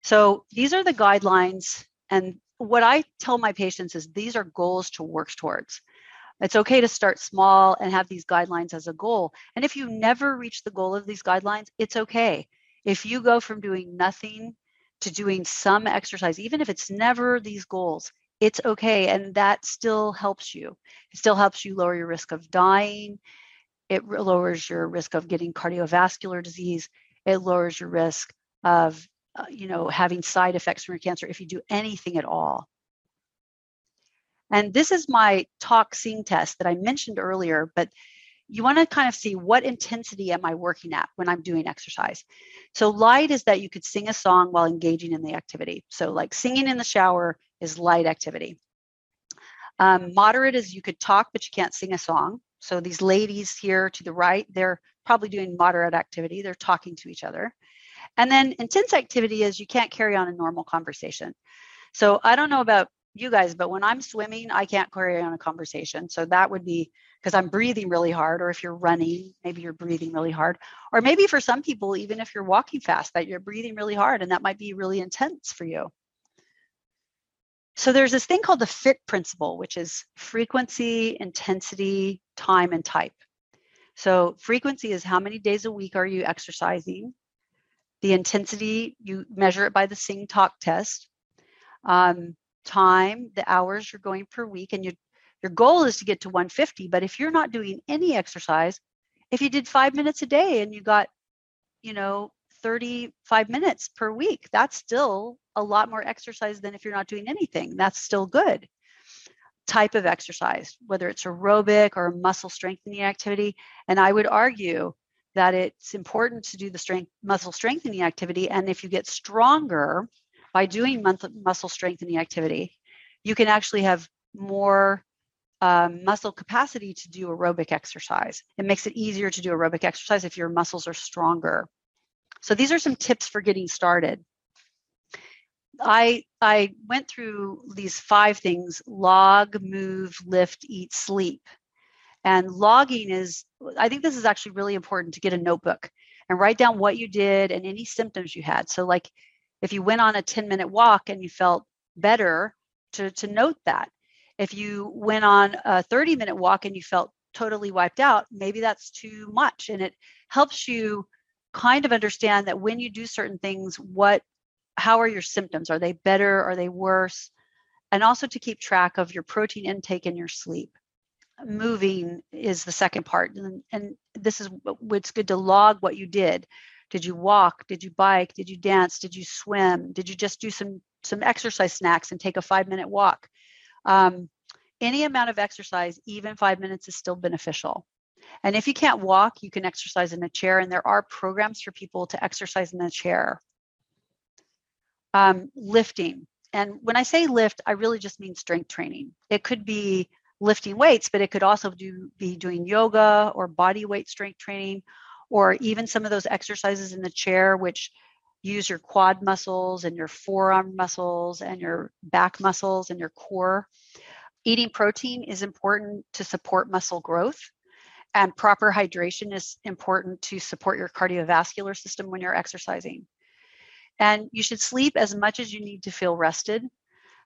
So these are the guidelines, and what I tell my patients is these are goals to work towards. It's okay to start small and have these guidelines as a goal. And if you never reach the goal of these guidelines, it's okay. If you go from doing nothing to doing some exercise, even if it's never these goals, it's okay. And that still helps you. It still helps you lower your risk of dying. It lowers your risk of getting cardiovascular disease. It lowers your risk of, uh, you know, having side effects from your cancer if you do anything at all. And this is my talk sing test that I mentioned earlier, but you want to kind of see what intensity am I working at when I'm doing exercise. So light is that you could sing a song while engaging in the activity. So like singing in the shower is light activity. Um, moderate is you could talk, but you can't sing a song. So these ladies here to the right, they're probably doing moderate activity. They're talking to each other. And then intense activity is you can't carry on a normal conversation. So I don't know about you guys, but when I'm swimming, I can't carry on a conversation. So that would be because I'm breathing really hard, or if you're running, maybe you're breathing really hard, or maybe for some people, even if you're walking fast, that you're breathing really hard and that might be really intense for you. So there's this thing called the FIT principle, which is frequency, intensity, time, and type. So frequency is how many days a week are you exercising? The intensity, you measure it by the Sing Talk test. Um, time, the hours you're going per week, and you, your goal is to get to 150. But if you're not doing any exercise, if you did five minutes a day and you got, you know, 35 minutes per week, that's still a lot more exercise than if you're not doing anything. That's still good. type of exercise, whether it's aerobic or muscle strengthening activity. And I would argue that it's important to do the strength muscle strengthening activity. And if you get stronger by doing muscle strengthening activity, you can actually have more um, muscle capacity to do aerobic exercise. It makes it easier to do aerobic exercise if your muscles are stronger. So these are some tips for getting started. I I went through these five things: log, move, lift, eat, sleep. And logging is I think this is actually really important to get a notebook and write down what you did and any symptoms you had. So like if you went on a 10 minute walk and you felt better to to note that. If you went on a 30 minute walk and you felt totally wiped out, maybe that's too much and it helps you kind of understand that when you do certain things what how are your symptoms? Are they better? Are they worse? And also to keep track of your protein intake and your sleep. Moving is the second part. And, and this is what's good to log what you did. Did you walk? Did you bike? Did you dance? Did you swim? Did you just do some some exercise snacks and take a five minute walk? Um, any amount of exercise, even five minutes, is still beneficial. And if you can't walk, you can exercise in a chair. And there are programs for people to exercise in a chair um, lifting. And when I say lift, I really just mean strength training. It could be lifting weights, but it could also do, be doing yoga or body weight strength training, or even some of those exercises in the chair, which use your quad muscles and your forearm muscles and your back muscles and your core. Eating protein is important to support muscle growth, and proper hydration is important to support your cardiovascular system when you're exercising. And you should sleep as much as you need to feel rested.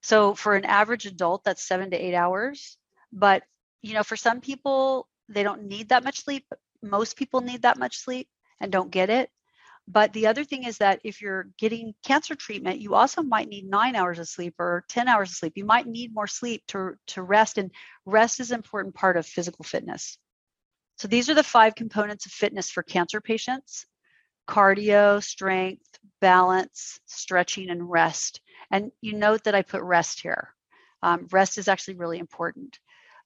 So for an average adult, that's seven to eight hours. But you know, for some people, they don't need that much sleep. Most people need that much sleep and don't get it. But the other thing is that if you're getting cancer treatment, you also might need nine hours of sleep or 10 hours of sleep. You might need more sleep to, to rest, and rest is an important part of physical fitness. So these are the five components of fitness for cancer patients cardio, strength, balance, stretching, and rest. And you note that I put rest here. Um, rest is actually really important.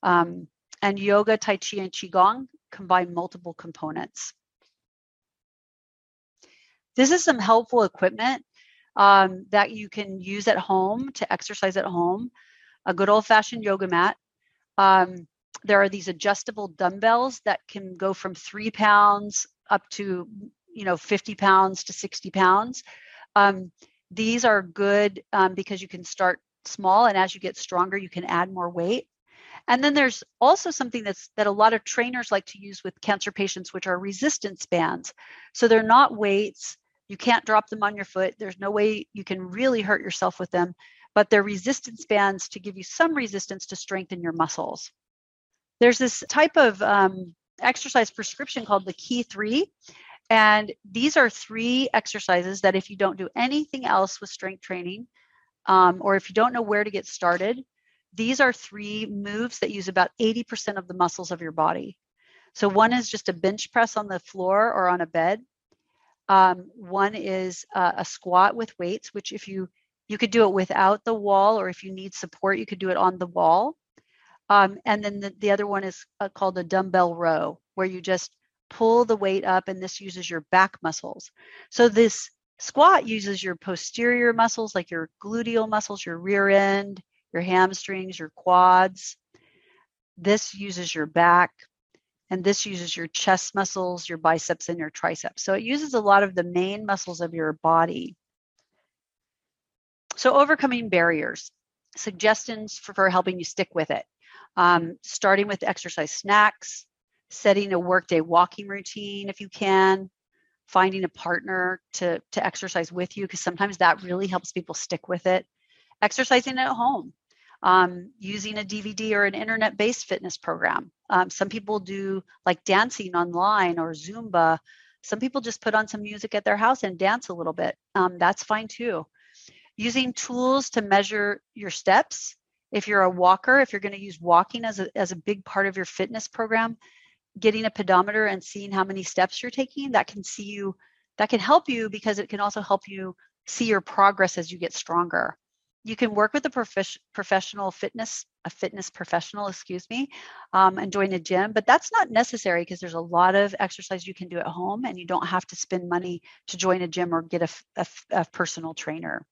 Um, and yoga, Tai Chi, and Qigong combine multiple components. This is some helpful equipment um, that you can use at home to exercise at home. A good old fashioned yoga mat. Um, there are these adjustable dumbbells that can go from three pounds up to you know 50 pounds to 60 pounds um, these are good um, because you can start small and as you get stronger you can add more weight and then there's also something that's that a lot of trainers like to use with cancer patients which are resistance bands. So they're not weights. You can't drop them on your foot. There's no way you can really hurt yourself with them but they're resistance bands to give you some resistance to strengthen your muscles. There's this type of um, exercise prescription called the key three and these are three exercises that if you don't do anything else with strength training, um, or if you don't know where to get started, these are three moves that use about 80% of the muscles of your body. So one is just a bench press on the floor or on a bed. Um, one is uh, a squat with weights, which if you you could do it without the wall, or if you need support, you could do it on the wall. Um, and then the, the other one is uh, called a dumbbell row, where you just pull the weight up, and this uses your back muscles. So this squat uses your posterior muscles, like your gluteal muscles, your rear end, your hamstrings, your quads. This uses your back, and this uses your chest muscles, your biceps, and your triceps. So it uses a lot of the main muscles of your body. So overcoming barriers, suggestions for, for helping you stick with it. Um, starting with exercise snacks, setting a workday walking routine if you can, finding a partner to, to exercise with you, because sometimes that really helps people stick with it. Exercising at home, um, using a DVD or an internet based fitness program. Um, some people do like dancing online or Zumba. Some people just put on some music at their house and dance a little bit. Um, that's fine too. Using tools to measure your steps. If you're a walker, if you're going to use walking as a, as a big part of your fitness program, getting a pedometer and seeing how many steps you're taking that can see you that can help you because it can also help you see your progress as you get stronger you can work with a prof- professional fitness a fitness professional excuse me um, and join a gym but that's not necessary because there's a lot of exercise you can do at home and you don't have to spend money to join a gym or get a, a, a personal trainer.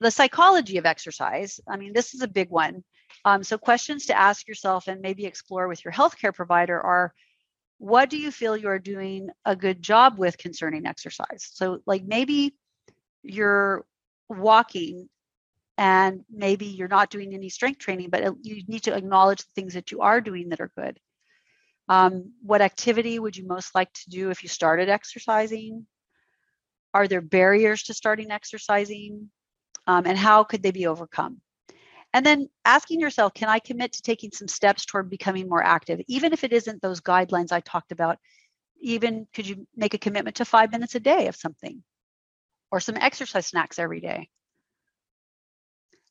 The psychology of exercise i mean this is a big one. Um, so questions to ask yourself and maybe explore with your healthcare provider are what do you feel you're doing a good job with concerning exercise? So like maybe you're walking and maybe you're not doing any strength training but you need to acknowledge the things that you are doing that are good. Um, what activity would you most like to do if you started exercising? Are there barriers to starting exercising? Um, and how could they be overcome? And then asking yourself can i commit to taking some steps toward becoming more active? Even if it isn't those guidelines i talked about even could you make a commitment to five minutes a day of something or some exercise snacks every day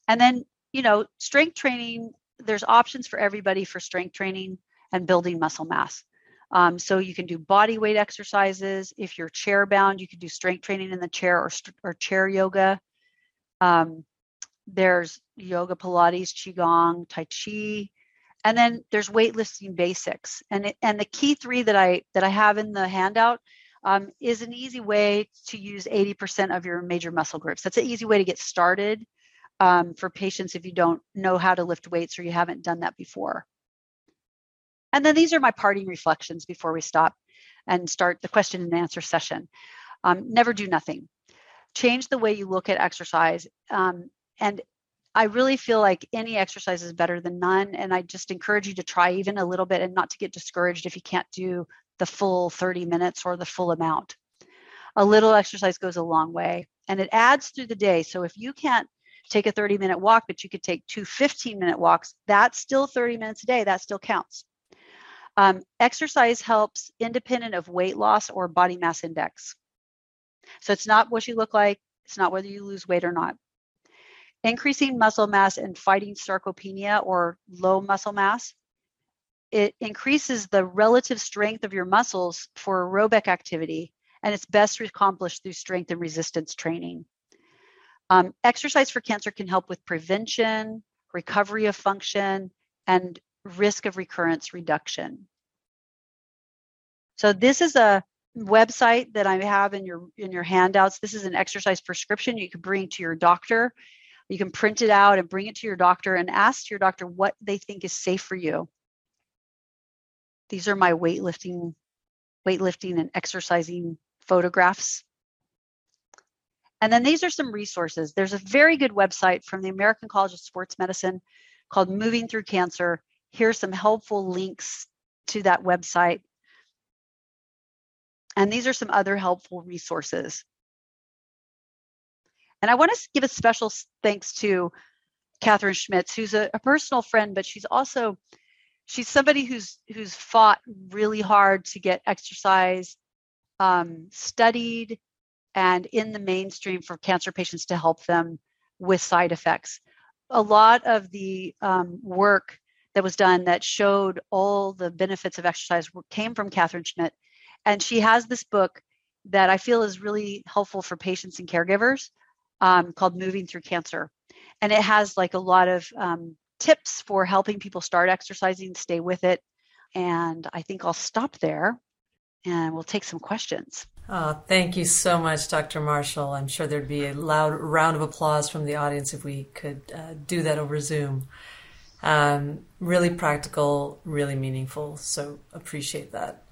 and then, you know, strength training, there's options for everybody for strength training and building muscle mass. Um, so you can do body weight exercises. If you're chair bound, you can do strength training in the chair or, or chair yoga. Um, there's yoga, Pilates, Qigong, Tai Chi, and then there's weightlifting basics. And it, and the key three that I that I have in the handout um, is an easy way to use 80% of your major muscle groups. That's an easy way to get started um, for patients if you don't know how to lift weights or you haven't done that before. And then these are my parting reflections before we stop and start the question and answer session. Um, never do nothing. Change the way you look at exercise. Um, and I really feel like any exercise is better than none. And I just encourage you to try even a little bit and not to get discouraged if you can't do the full 30 minutes or the full amount. A little exercise goes a long way and it adds through the day. So if you can't take a 30 minute walk, but you could take two 15 minute walks. That's still 30 minutes a day. That still counts. Um, exercise helps independent of weight loss or body mass index. So it's not what you look like, it's not whether you lose weight or not. Increasing muscle mass and fighting sarcopenia or low muscle mass, it increases the relative strength of your muscles for aerobic activity, and it's best accomplished through strength and resistance training. Um, exercise for cancer can help with prevention, recovery of function, and risk of recurrence reduction. So this is a website that I have in your in your handouts. This is an exercise prescription you can bring to your doctor. You can print it out and bring it to your doctor and ask your doctor what they think is safe for you. These are my weightlifting weightlifting and exercising photographs. And then these are some resources. There's a very good website from the American College of Sports Medicine called Moving Through Cancer. Here's some helpful links to that website. And these are some other helpful resources. And I want to give a special thanks to Catherine Schmitz, who's a, a personal friend, but she's also she's somebody who's who's fought really hard to get exercise um, studied and in the mainstream for cancer patients to help them with side effects. A lot of the um, work that was done that showed all the benefits of exercise came from Catherine Schmitz. And she has this book that I feel is really helpful for patients and caregivers um, called Moving Through Cancer. And it has like a lot of um, tips for helping people start exercising, stay with it. And I think I'll stop there and we'll take some questions. Oh, thank you so much, Dr. Marshall. I'm sure there'd be a loud round of applause from the audience if we could uh, do that over Zoom. Um, really practical, really meaningful. So appreciate that.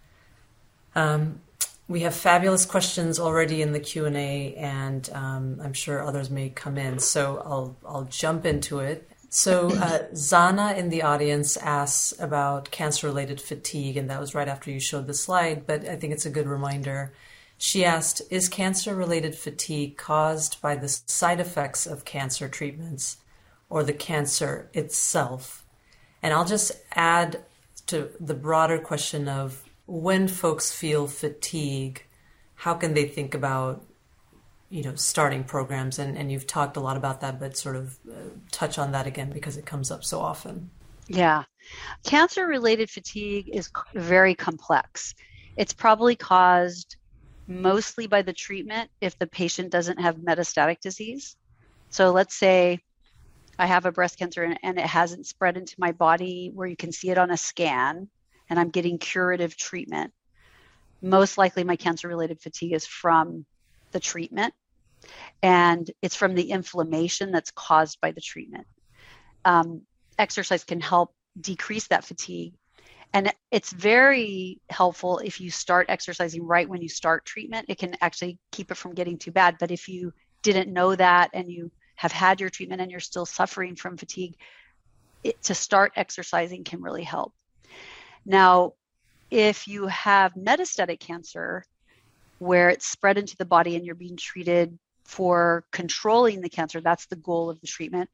Um, we have fabulous questions already in the Q and A, and um, I'm sure others may come in. So I'll I'll jump into it. So uh, Zana in the audience asks about cancer-related fatigue, and that was right after you showed the slide. But I think it's a good reminder she asked, Is cancer related fatigue caused by the side effects of cancer treatments or the cancer itself? And I'll just add to the broader question of when folks feel fatigue, how can they think about you know starting programs and, and you've talked a lot about that but sort of uh, touch on that again because it comes up so often yeah cancer related fatigue is very complex it's probably caused mostly by the treatment if the patient doesn't have metastatic disease. So let's say I have a breast cancer and, and it hasn't spread into my body where you can see it on a scan, and I'm getting curative treatment. Most likely, my cancer related fatigue is from the treatment, and it's from the inflammation that's caused by the treatment. Um, exercise can help decrease that fatigue. And it's very helpful if you start exercising right when you start treatment. It can actually keep it from getting too bad. But if you didn't know that and you have had your treatment and you're still suffering from fatigue, it, to start exercising can really help. Now, if you have metastatic cancer where it's spread into the body and you're being treated for controlling the cancer, that's the goal of the treatment.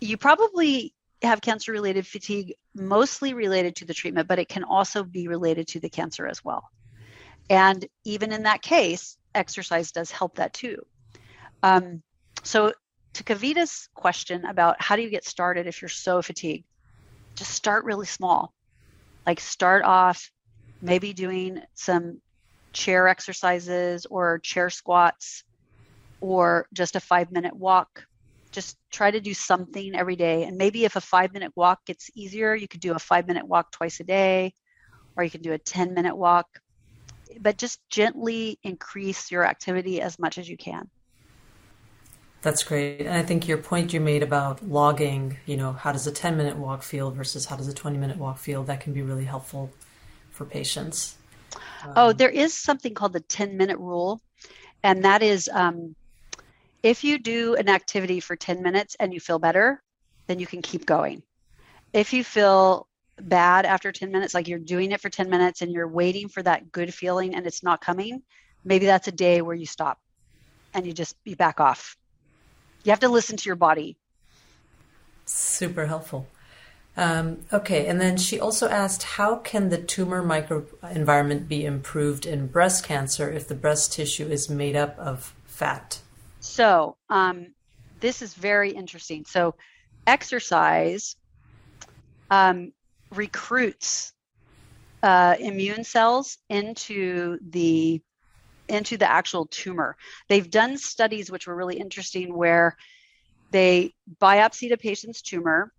You probably have cancer related fatigue mostly related to the treatment, but it can also be related to the cancer as well. And even in that case, exercise does help that too. Um, so to Kavita's question about how do you get started if you're so fatigued, just start really small. Like start off maybe doing some chair exercises or chair squats or just a five minute walk. Just try to do something every day. And maybe if a five minute walk gets easier, you could do a five minute walk twice a day, or you can do a 10 minute walk. But just gently increase your activity as much as you can. That's great. And I think your point you made about logging, you know, how does a 10 minute walk feel versus how does a 20 minute walk feel, that can be really helpful for patients. Um, oh, there is something called the 10 minute rule. And that is um, if you do an activity for 10 minutes and you feel better, then you can keep going. If you feel bad after 10 minutes, like you're doing it for 10 minutes and you're waiting for that good feeling and it's not coming, maybe that's a day where you stop and you just you back off you have to listen to your body. Super helpful. Um, okay, and then she also asked, how can the tumor microenvironment be improved in breast cancer if the breast tissue is made up of fat? So, um, this is very interesting. So, exercise um, recruits uh, immune cells into the into the actual tumor. They've done studies which were really interesting where they biopsied a patient's tumor,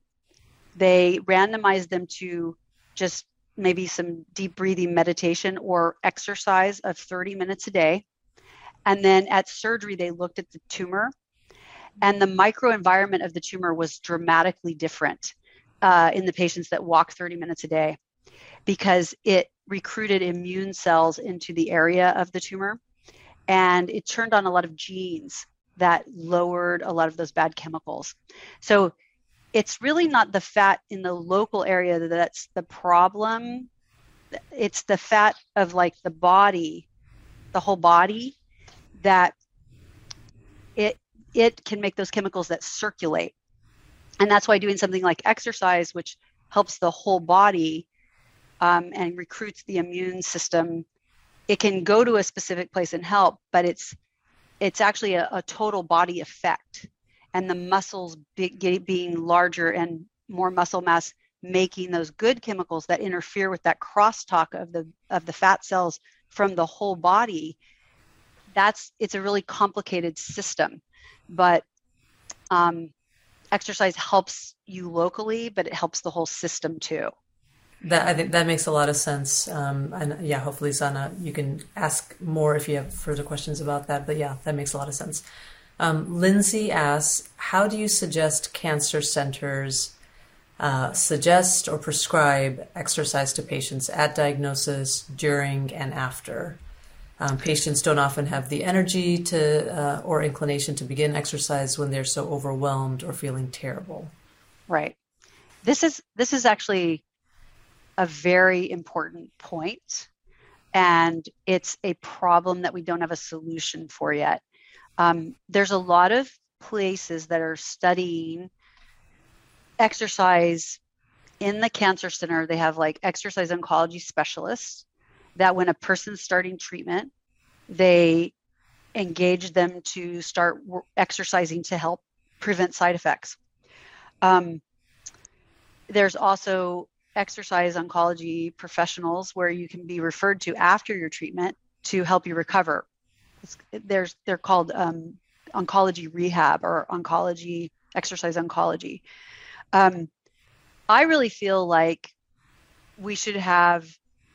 they randomized them to just maybe some deep breathing meditation or exercise of 30 minutes a day. And then at surgery, they looked at the tumor, and the microenvironment of the tumor was dramatically different uh, in the patients that walk 30 minutes a day because it recruited immune cells into the area of the tumor and it turned on a lot of genes that lowered a lot of those bad chemicals. So it's really not the fat in the local area that's the problem. It's the fat of like the body, the whole body that it it can make those chemicals that circulate. And that's why doing something like exercise, which helps the whole body um, and recruits the immune system it can go to a specific place and help but it's it's actually a, a total body effect and the muscles be, being larger and more muscle mass making those good chemicals that interfere with that crosstalk of the of the fat cells from the whole body that's it's a really complicated system but um, exercise helps you locally but it helps the whole system too that I think that makes a lot of sense. Um, and yeah, hopefully, Sana, you can ask more if you have further questions about that. But yeah, that makes a lot of sense. Um, Lindsay asks, how do you suggest cancer centers uh, suggest or prescribe exercise to patients at diagnosis, during, and after? Um, patients don't often have the energy to uh, or inclination to begin exercise when they're so overwhelmed or feeling terrible. Right. This is this is actually a very important point, and it's a problem that we don't have a solution for yet. Um, there's a lot of places that are studying exercise in the cancer center. They have like exercise oncology specialists that when a person's starting treatment, they engage them to start exercising to help prevent side effects. Um, there's also exercise oncology professionals where you can be referred to after your treatment to help you recover. There's they're called um, oncology rehab or oncology exercise oncology. Um, I really feel like we should have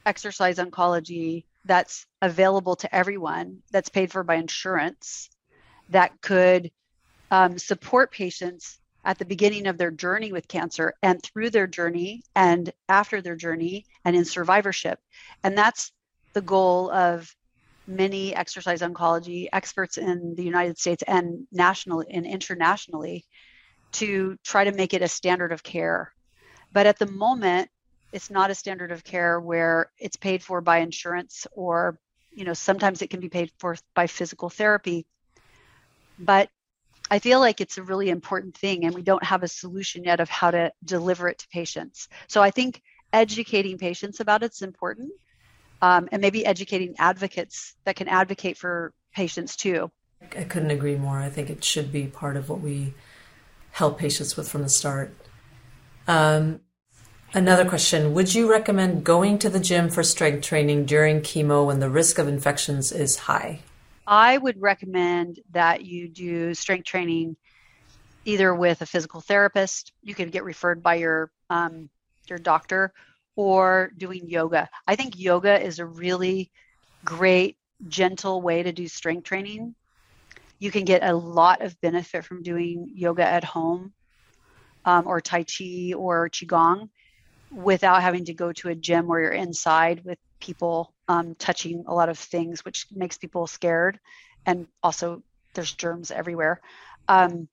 exercise oncology that's available to everyone, that's paid for by insurance, that could um, support patients at the beginning of their journey with cancer and through their journey and after their journey and in survivorship. And that's the goal of many exercise oncology experts in the United States and nationally and internationally to try to make it a standard of care. But at the moment, it's not a standard of care where it's paid for by insurance or you know sometimes it can be paid for by physical therapy but i feel like it's a really important thing and we don't have a solution yet of how to deliver it to patients so i think educating patients about it's important um, and maybe educating advocates that can advocate for patients too. I couldn't agree more. I think it should be part of what we help patients with from the start. Um, Another question. Would you recommend going to the gym for strength training during chemo when the risk of infections is high? I would recommend that you do strength training either with a physical therapist, you can get referred by your um, your doctor, or doing yoga. I think yoga is a really great, gentle way to do strength training. You can get a lot of benefit from doing yoga at home um, or Tai Chi or Qigong without having to go to a gym where you're inside with people um, touching a lot of things, which makes people scared. And also, there's germs everywhere. Um,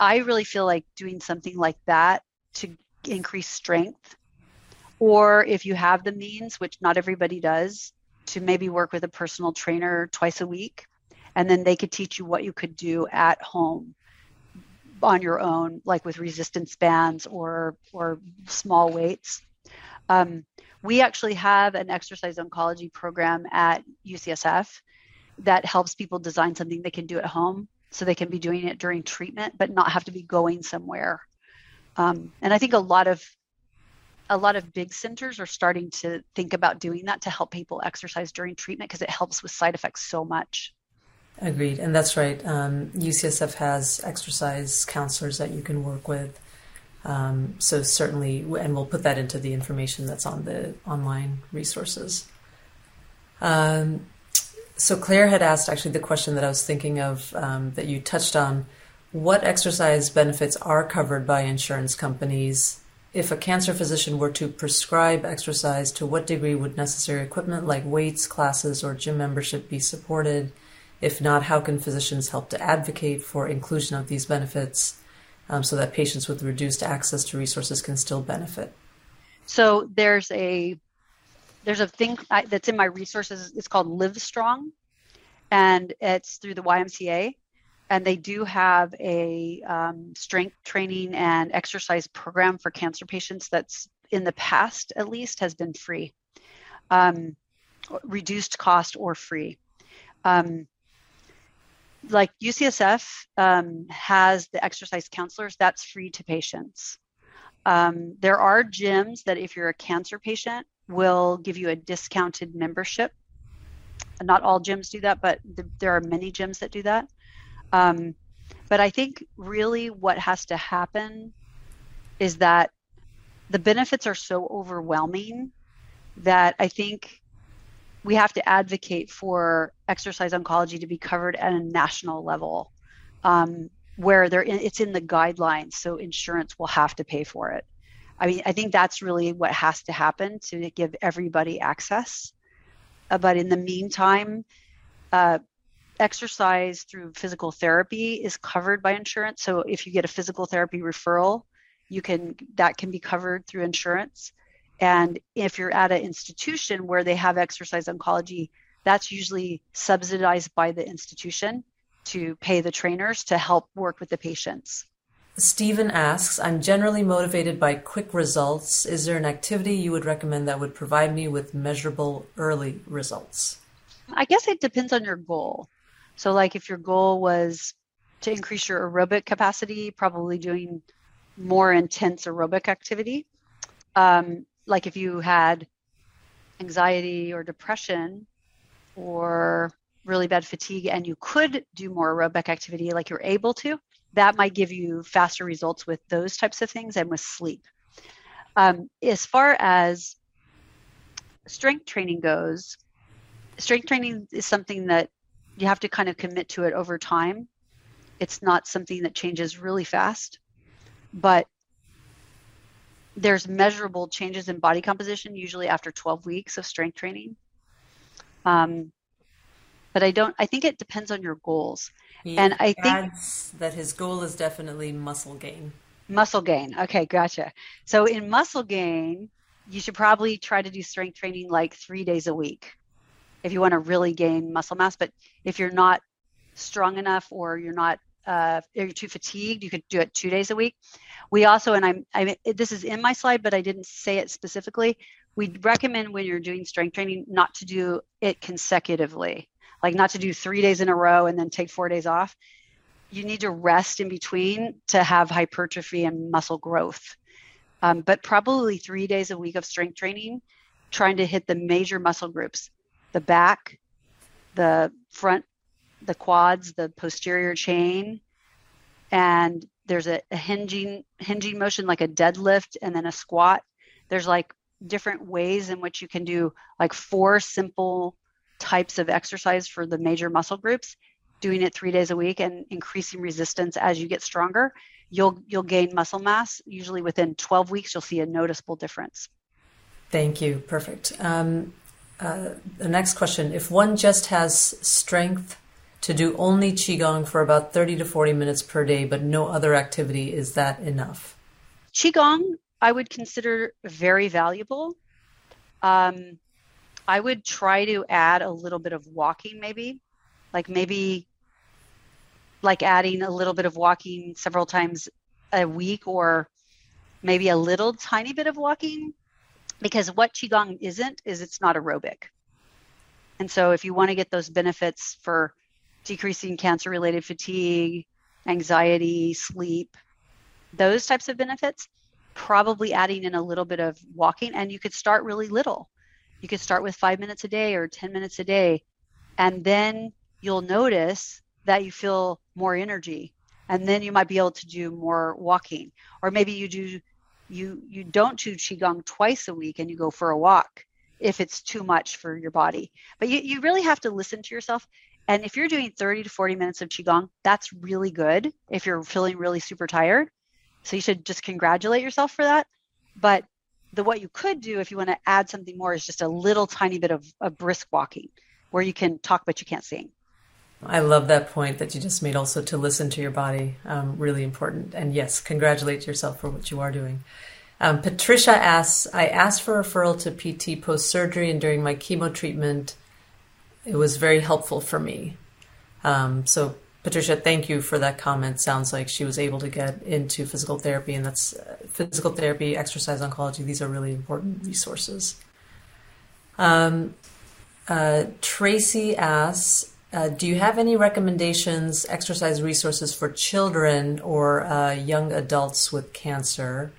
I really feel like doing something like that to increase strength, or if you have the means, which not everybody does, to maybe work with a personal trainer twice a week, and then they could teach you what you could do at home on your own, like with resistance bands or or small weights. Um, we actually have an exercise oncology program at UCSF that helps people design something they can do at home, so they can be doing it during treatment, but not have to be going somewhere. Um, and I think a lot of a lot of big centers are starting to think about doing that to help people exercise during treatment because it helps with side effects so much. Agreed, and that's right. Um, UCSF has exercise counselors that you can work with. Um, so certainly, and we'll put that into the information that's on the online resources. Um, so Claire had asked actually the question that I was thinking of um, that you touched on. What exercise benefits are covered by insurance companies? If a cancer physician were to prescribe exercise, to what degree would necessary equipment like weights, classes, or gym membership be supported? If not, how can physicians help to advocate for inclusion of these benefits um, so that patients with reduced access to resources can still benefit? So there's a there's a thing that's in my resources. It's called Live Strong, and it's through the YMCA, and they do have a um, strength training and exercise program for cancer patients. That's in the past, at least, has been free, um, reduced cost or free. Um, like UCSF um, has the exercise counselors, that's free to patients. Um, there are gyms that, if you're a cancer patient, will give you a discounted membership. Not all gyms do that, but th- there are many gyms that do that. Um, but I think really what has to happen is that the benefits are so overwhelming that I think we have to advocate for exercise oncology to be covered at a national level um, where they it's in the guidelines so insurance will have to pay for it. I mean i think that's really what has to happen to give everybody access. Uh, but in the meantime uh, exercise through physical therapy is covered by insurance so if you get a physical therapy referral you can that can be covered through insurance and if you're at an institution where they have exercise oncology, that's usually subsidized by the institution to pay the trainers to help work with the patients. Stephen asks, I'm generally motivated by quick results. Is there an activity you would recommend that would provide me with measurable early results? I guess it depends on your goal. So, like if your goal was to increase your aerobic capacity, probably doing more intense aerobic activity. Um, like if you had anxiety or depression or really bad fatigue and you could do more aerobic activity like you're able to, that might give you faster results with those types of things and with sleep. Um, as far as strength training goes, strength training is something that you have to kind of commit to it over time. It's not something that changes really fast, but there's measurable changes in body composition usually after 12 weeks of strength training. Um, but I don't. I think it depends on your goals, he and I think that his goal is definitely muscle gain. Muscle gain. Okay, gotcha. So in muscle gain, you should probably try to do strength training like three days a week if you want to really gain muscle mass. But if you're not strong enough or you're not uh, you're too fatigued, you could do it two days a week. We also, and I'm, I mean, this is in my slide, but I didn't say it specifically. We recommend when you're doing strength training not to do it consecutively, like not to do three days in a row and then take four days off. You need to rest in between to have hypertrophy and muscle growth. Um, but probably three days a week of strength training, trying to hit the major muscle groups the back, the front, the quads, the posterior chain, and there's a, a hinging hinging motion like a deadlift and then a squat. There's like different ways in which you can do like four simple types of exercise for the major muscle groups doing it three days a week and increasing resistance as you get stronger. You'll you'll gain muscle mass. Usually within 12 weeks you'll see a noticeable difference. Thank you. Perfect. Um, uh, the next question. If one just has strength to do only qigong for about 30 to 40 minutes per day but no other activity is that enough? Qigong i would consider very valuable. Um, i would try to add a little bit of walking maybe. Like maybe like adding a little bit of walking several times a week or maybe a little tiny bit of walking because what qigong isn't is it's not aerobic. And so if you want to get those benefits for decreasing cancer related fatigue anxiety sleep those types of benefits probably adding in a little bit of walking and you could start really little. You could start with five minutes a day or 10 minutes a day and then you'll notice that you feel more energy and then you might be able to do more walking. Or maybe you do you you don't do qigong twice a week and you go for a walk if it's too much for your body. But you, you really have to listen to yourself. And if you're doing 30 to 40 minutes of qigong that's really good if you're feeling really super tired. So you should just congratulate yourself for that. But the what you could do if you want to add something more is just a little tiny bit of, of brisk walking where you can talk but you can't sing I love that point that you just made also to listen to your body. Um, really important. And yes, congratulate yourself for what you are doing. Um, Patricia asks I asked for referral to PT post surgery, and during my chemo treatment, it was very helpful for me. Um, so, Patricia, thank you for that comment. Sounds like she was able to get into physical therapy, and that's uh, physical therapy, exercise oncology. These are really important resources. Um, uh, Tracy asks, uh, do you have any recommendations, exercise resources for children or uh, young adults with cancer?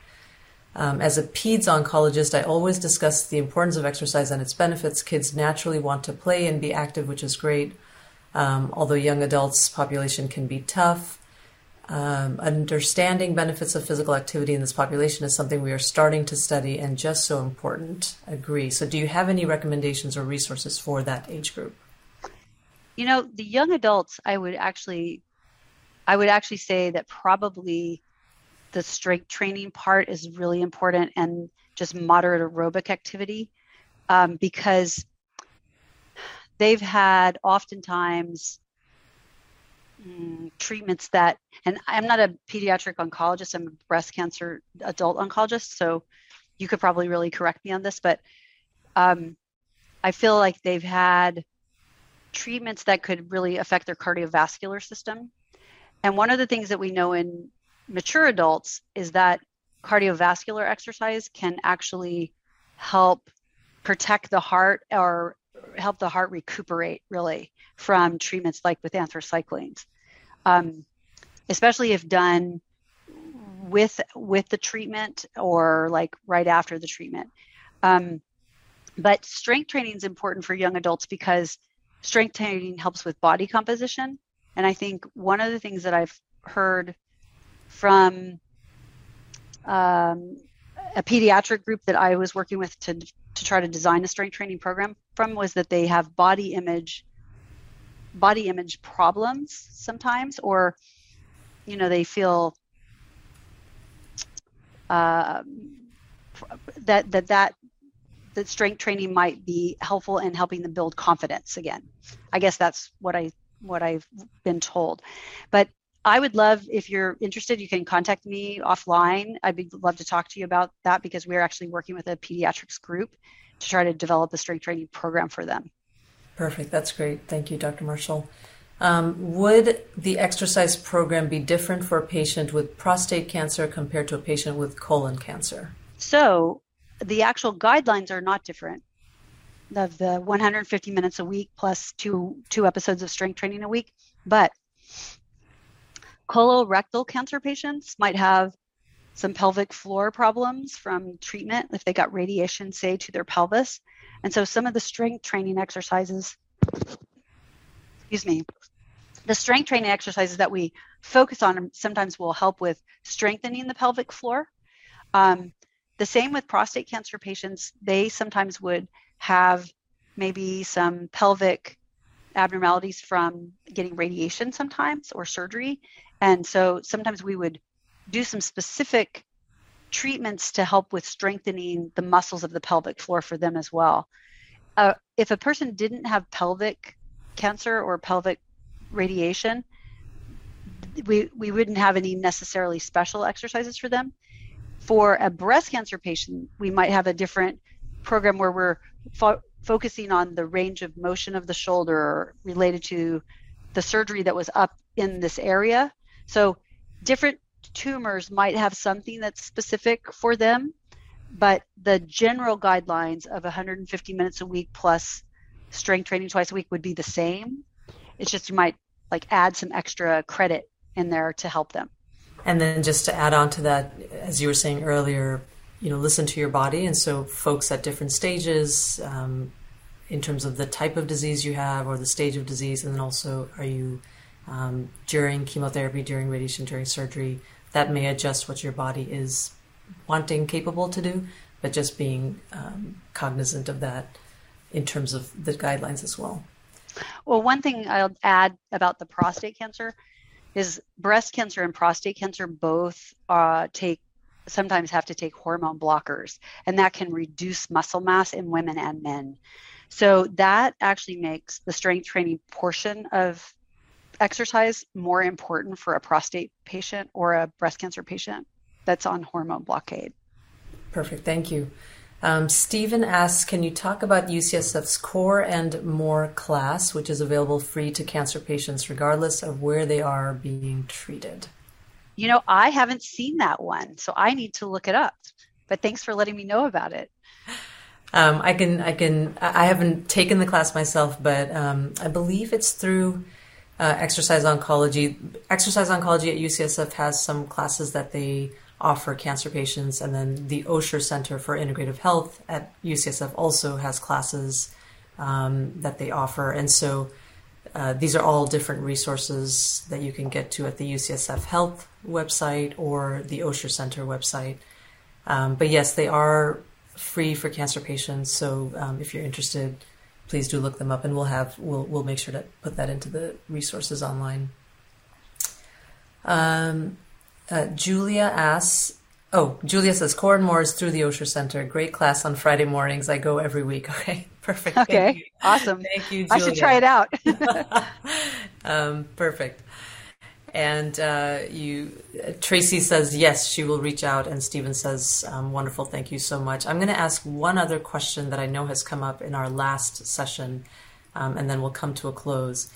Um, as a peds oncologist, I always discuss the importance of exercise and its benefits. Kids naturally want to play and be active, which is great. Um, although young adults population can be tough. Um, understanding benefits of physical activity in this population is something we are starting to study and just so important. Agree. So, do you have any recommendations or resources for that age group? You know the young adults i would actually i would actually say that probably the strength training part is really important and just moderate aerobic activity um, because they've had oftentimes mm, treatments that and i'm not a pediatric oncologist i'm a breast cancer adult oncologist so you could probably really correct me on this but um, i feel like they've had treatments that could really affect their cardiovascular system. And one of the things that we know in mature adults is that cardiovascular exercise can actually help protect the heart or help the heart recuperate really from treatments like with anthracyclines, um, especially if done with with the treatment or like right after the treatment. Um, but strength training is important for young adults because strength training helps with body composition. And I think one of the things that I've heard from um, a pediatric group that I was working with to to try to design a strength training program from was that they have body image body image problems sometimes or you know they feel uh, that that that that strength training might be helpful in helping them build confidence again i guess that's what i what i've been told but I would love if you're interested, you can contact me offline. I'd be, love to talk to you about that because we're actually working with a pediatrics group to try to develop a strength training program for them. Perfect. That's great. Thank you, Dr. Marshall. Um, would the exercise program be different for a patient with prostate cancer compared to a patient with colon cancer? So, the actual guidelines are not different. Of the 150 minutes a week plus two two episodes of strength training a week, but colorectal cancer patients might have some pelvic floor problems from treatment if they got radiation, say, to their pelvis. And so some of the strength training exercises, excuse me, the strength training exercises that we focus on sometimes will help with strengthening the pelvic floor. Um, the same with prostate cancer patients, they sometimes would have maybe some pelvic abnormalities from getting radiation sometimes or surgery. And so sometimes we would do some specific treatments to help with strengthening the muscles of the pelvic floor for them as well. Uh, if a person didn't have pelvic cancer or pelvic radiation, we, we wouldn't have any necessarily special exercises for them. For a breast cancer patient, we might have a different program where we're fo- focusing on the range of motion of the shoulder related to the surgery that was up in this area so different tumors might have something that's specific for them, but the general guidelines of 150 minutes a week plus strength training twice a week would be the same. It's just you might like add some extra credit in there to help them. And then just to add on to that, as you were saying earlier, you know, listen to your body. And so folks at different stages, um, in terms of the type of disease you have or the stage of disease, and then also are you um, during chemotherapy, during radiation, during surgery. That may adjust what your body is wanting, capable to do, but just being um, cognizant of that in terms of the guidelines as well. Well, one thing I'll add about the prostate cancer is breast cancer and prostate cancer both uh, take sometimes have to take hormone blockers, and that can reduce muscle mass in women and men. So that actually makes the strength training portion of exercise more important for a prostate patient or a breast cancer patient that's on hormone blockade? Perfect. Thank you. Um, Stephen asks, can you talk about UCSF's Core and More class, which is available free to cancer patients regardless of where they are being treated? You know, I haven't seen that one, so I need to look it up. But thanks for letting me know about it. Um, I can, I can, I haven't taken the class myself, but um, I believe it's through uh, exercise oncology. Exercise oncology at UCSF has some classes that they offer cancer patients, and then the Osher Center for Integrative Health at UCSF also has classes um, that they offer. And so uh, these are all different resources that you can get to at the UCSF Health website or the Osher Center website. Um, but yes, they are free for cancer patients. So um, if you're interested, please do look them up, and we'll have we'll we'll make sure to put that into the resources online. Um, uh, Julia asks. Oh, Julia says Core and More is through the Osher Center. Great class on Friday mornings. I go every week. (laughs) Okay, perfect. Okay, awesome. Thank you. Julia. I should try it out. (laughs) (laughs) um, perfect. And uh, you, Tracy says yes, she will reach out, and Stephen says um, wonderful, thank you so much. I'm going to ask one other question that I know has come up in our last session, um, and then we'll come to a close.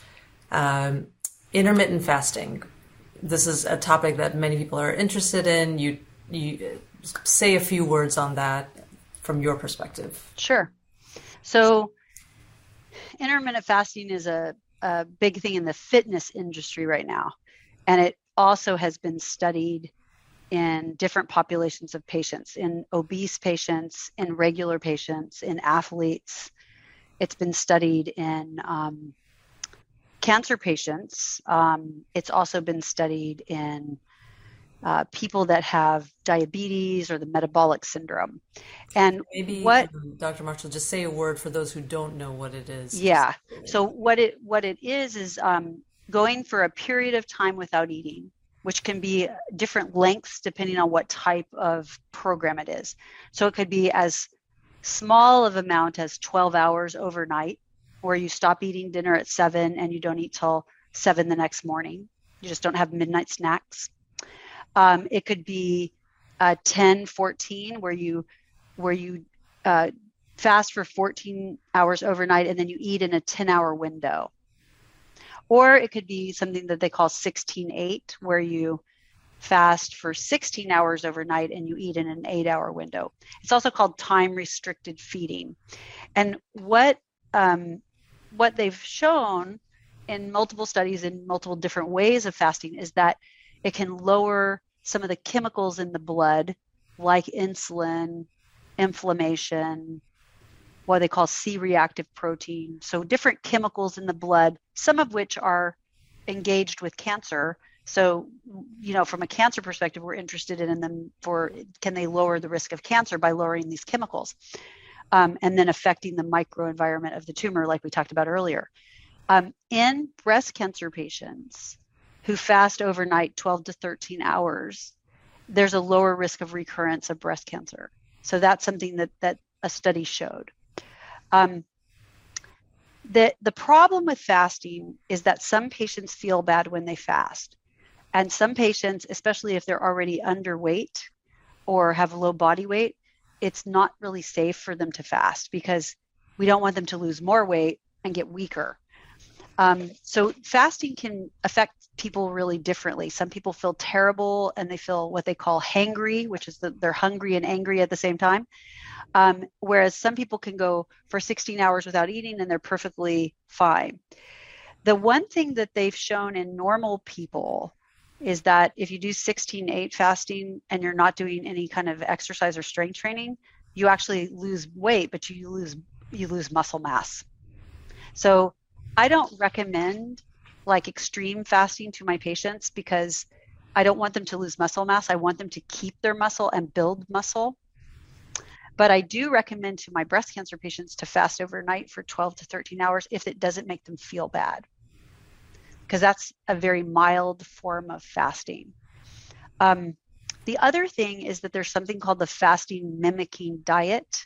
Um, intermittent fasting. This is a topic that many people are interested in. You, you say a few words on that from your perspective. Sure. So, intermittent fasting is a, a big thing in the fitness industry right now. And it also has been studied in different populations of patients, in obese patients, in regular patients, in athletes. it's been studied in um, cancer patients. Um, it's also been studied in uh, people that have diabetes or the metabolic syndrome. And maybe what um, Dr. Marshall just say a word for those who don't know what it is. Yeah. So what it what it is is um, going for a period of time without eating, which can be different lengths depending on what type of program it is. So it could be as small of amount as 12 hours overnight where you stop eating dinner at 7 and you don't eat till 7 the next morning. You just don't have midnight snacks. Um, it could be uh, 10, 14, where you where you uh, fast for 14 hours overnight and then you eat in a 10 hour window. Or it could be something that they call 16 8, where you fast for 16 hours overnight and you eat in an eight hour window. It's also called time restricted feeding. And what um, what they've shown in multiple studies in multiple different ways of fasting is that it can lower some of the chemicals in the blood, like insulin, inflammation, what they call C reactive protein. So, different chemicals in the blood, some of which are engaged with cancer. So, you know, from a cancer perspective, we're interested in them for can they lower the risk of cancer by lowering these chemicals um, and then affecting the microenvironment of the tumor, like we talked about earlier. Um, in breast cancer patients who fast overnight 12 to 13 hours, there's a lower risk of recurrence of breast cancer. So that's something that, that a study showed. Um, the, the problem with fasting is that some patients feel bad when they fast. And some patients, especially if they're already underweight or have low body weight, it's not really safe for them to fast because we don't want them to lose more weight and get weaker. Um, so fasting can affect people really differently. Some people feel terrible and they feel what they call hangry, which is that they're hungry and angry at the same time. Um, whereas some people can go for 16 hours without eating and they're perfectly fine. The one thing that they've shown in normal people is that if you do 16 8 fasting and you're not doing any kind of exercise or strength training, you actually lose weight, but you lose you lose muscle mass. So I don't recommend like extreme fasting to my patients because I don't want them to lose muscle mass. I want them to keep their muscle and build muscle. But I do recommend to my breast cancer patients to fast overnight for 12 to 13 hours if it doesn't make them feel bad, because that's a very mild form of fasting. Um, the other thing is that there's something called the fasting mimicking diet,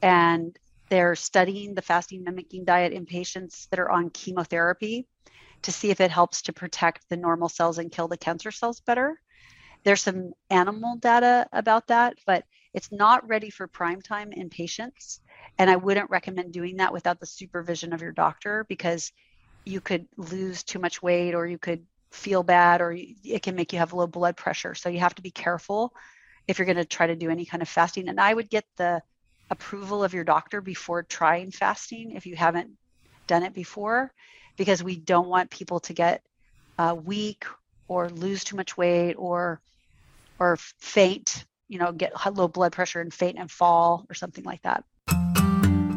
and they're studying the fasting mimicking diet in patients that are on chemotherapy to see if it helps to protect the normal cells and kill the cancer cells better. There's some animal data about that, but it's not ready for prime time in patients. And I wouldn't recommend doing that without the supervision of your doctor because you could lose too much weight or you could feel bad or it can make you have low blood pressure. So you have to be careful if you're going to try to do any kind of fasting. And I would get the approval of your doctor before trying fasting if you haven't done it before because we don't want people to get uh, weak or lose too much weight or or faint you know get low blood pressure and faint and fall or something like that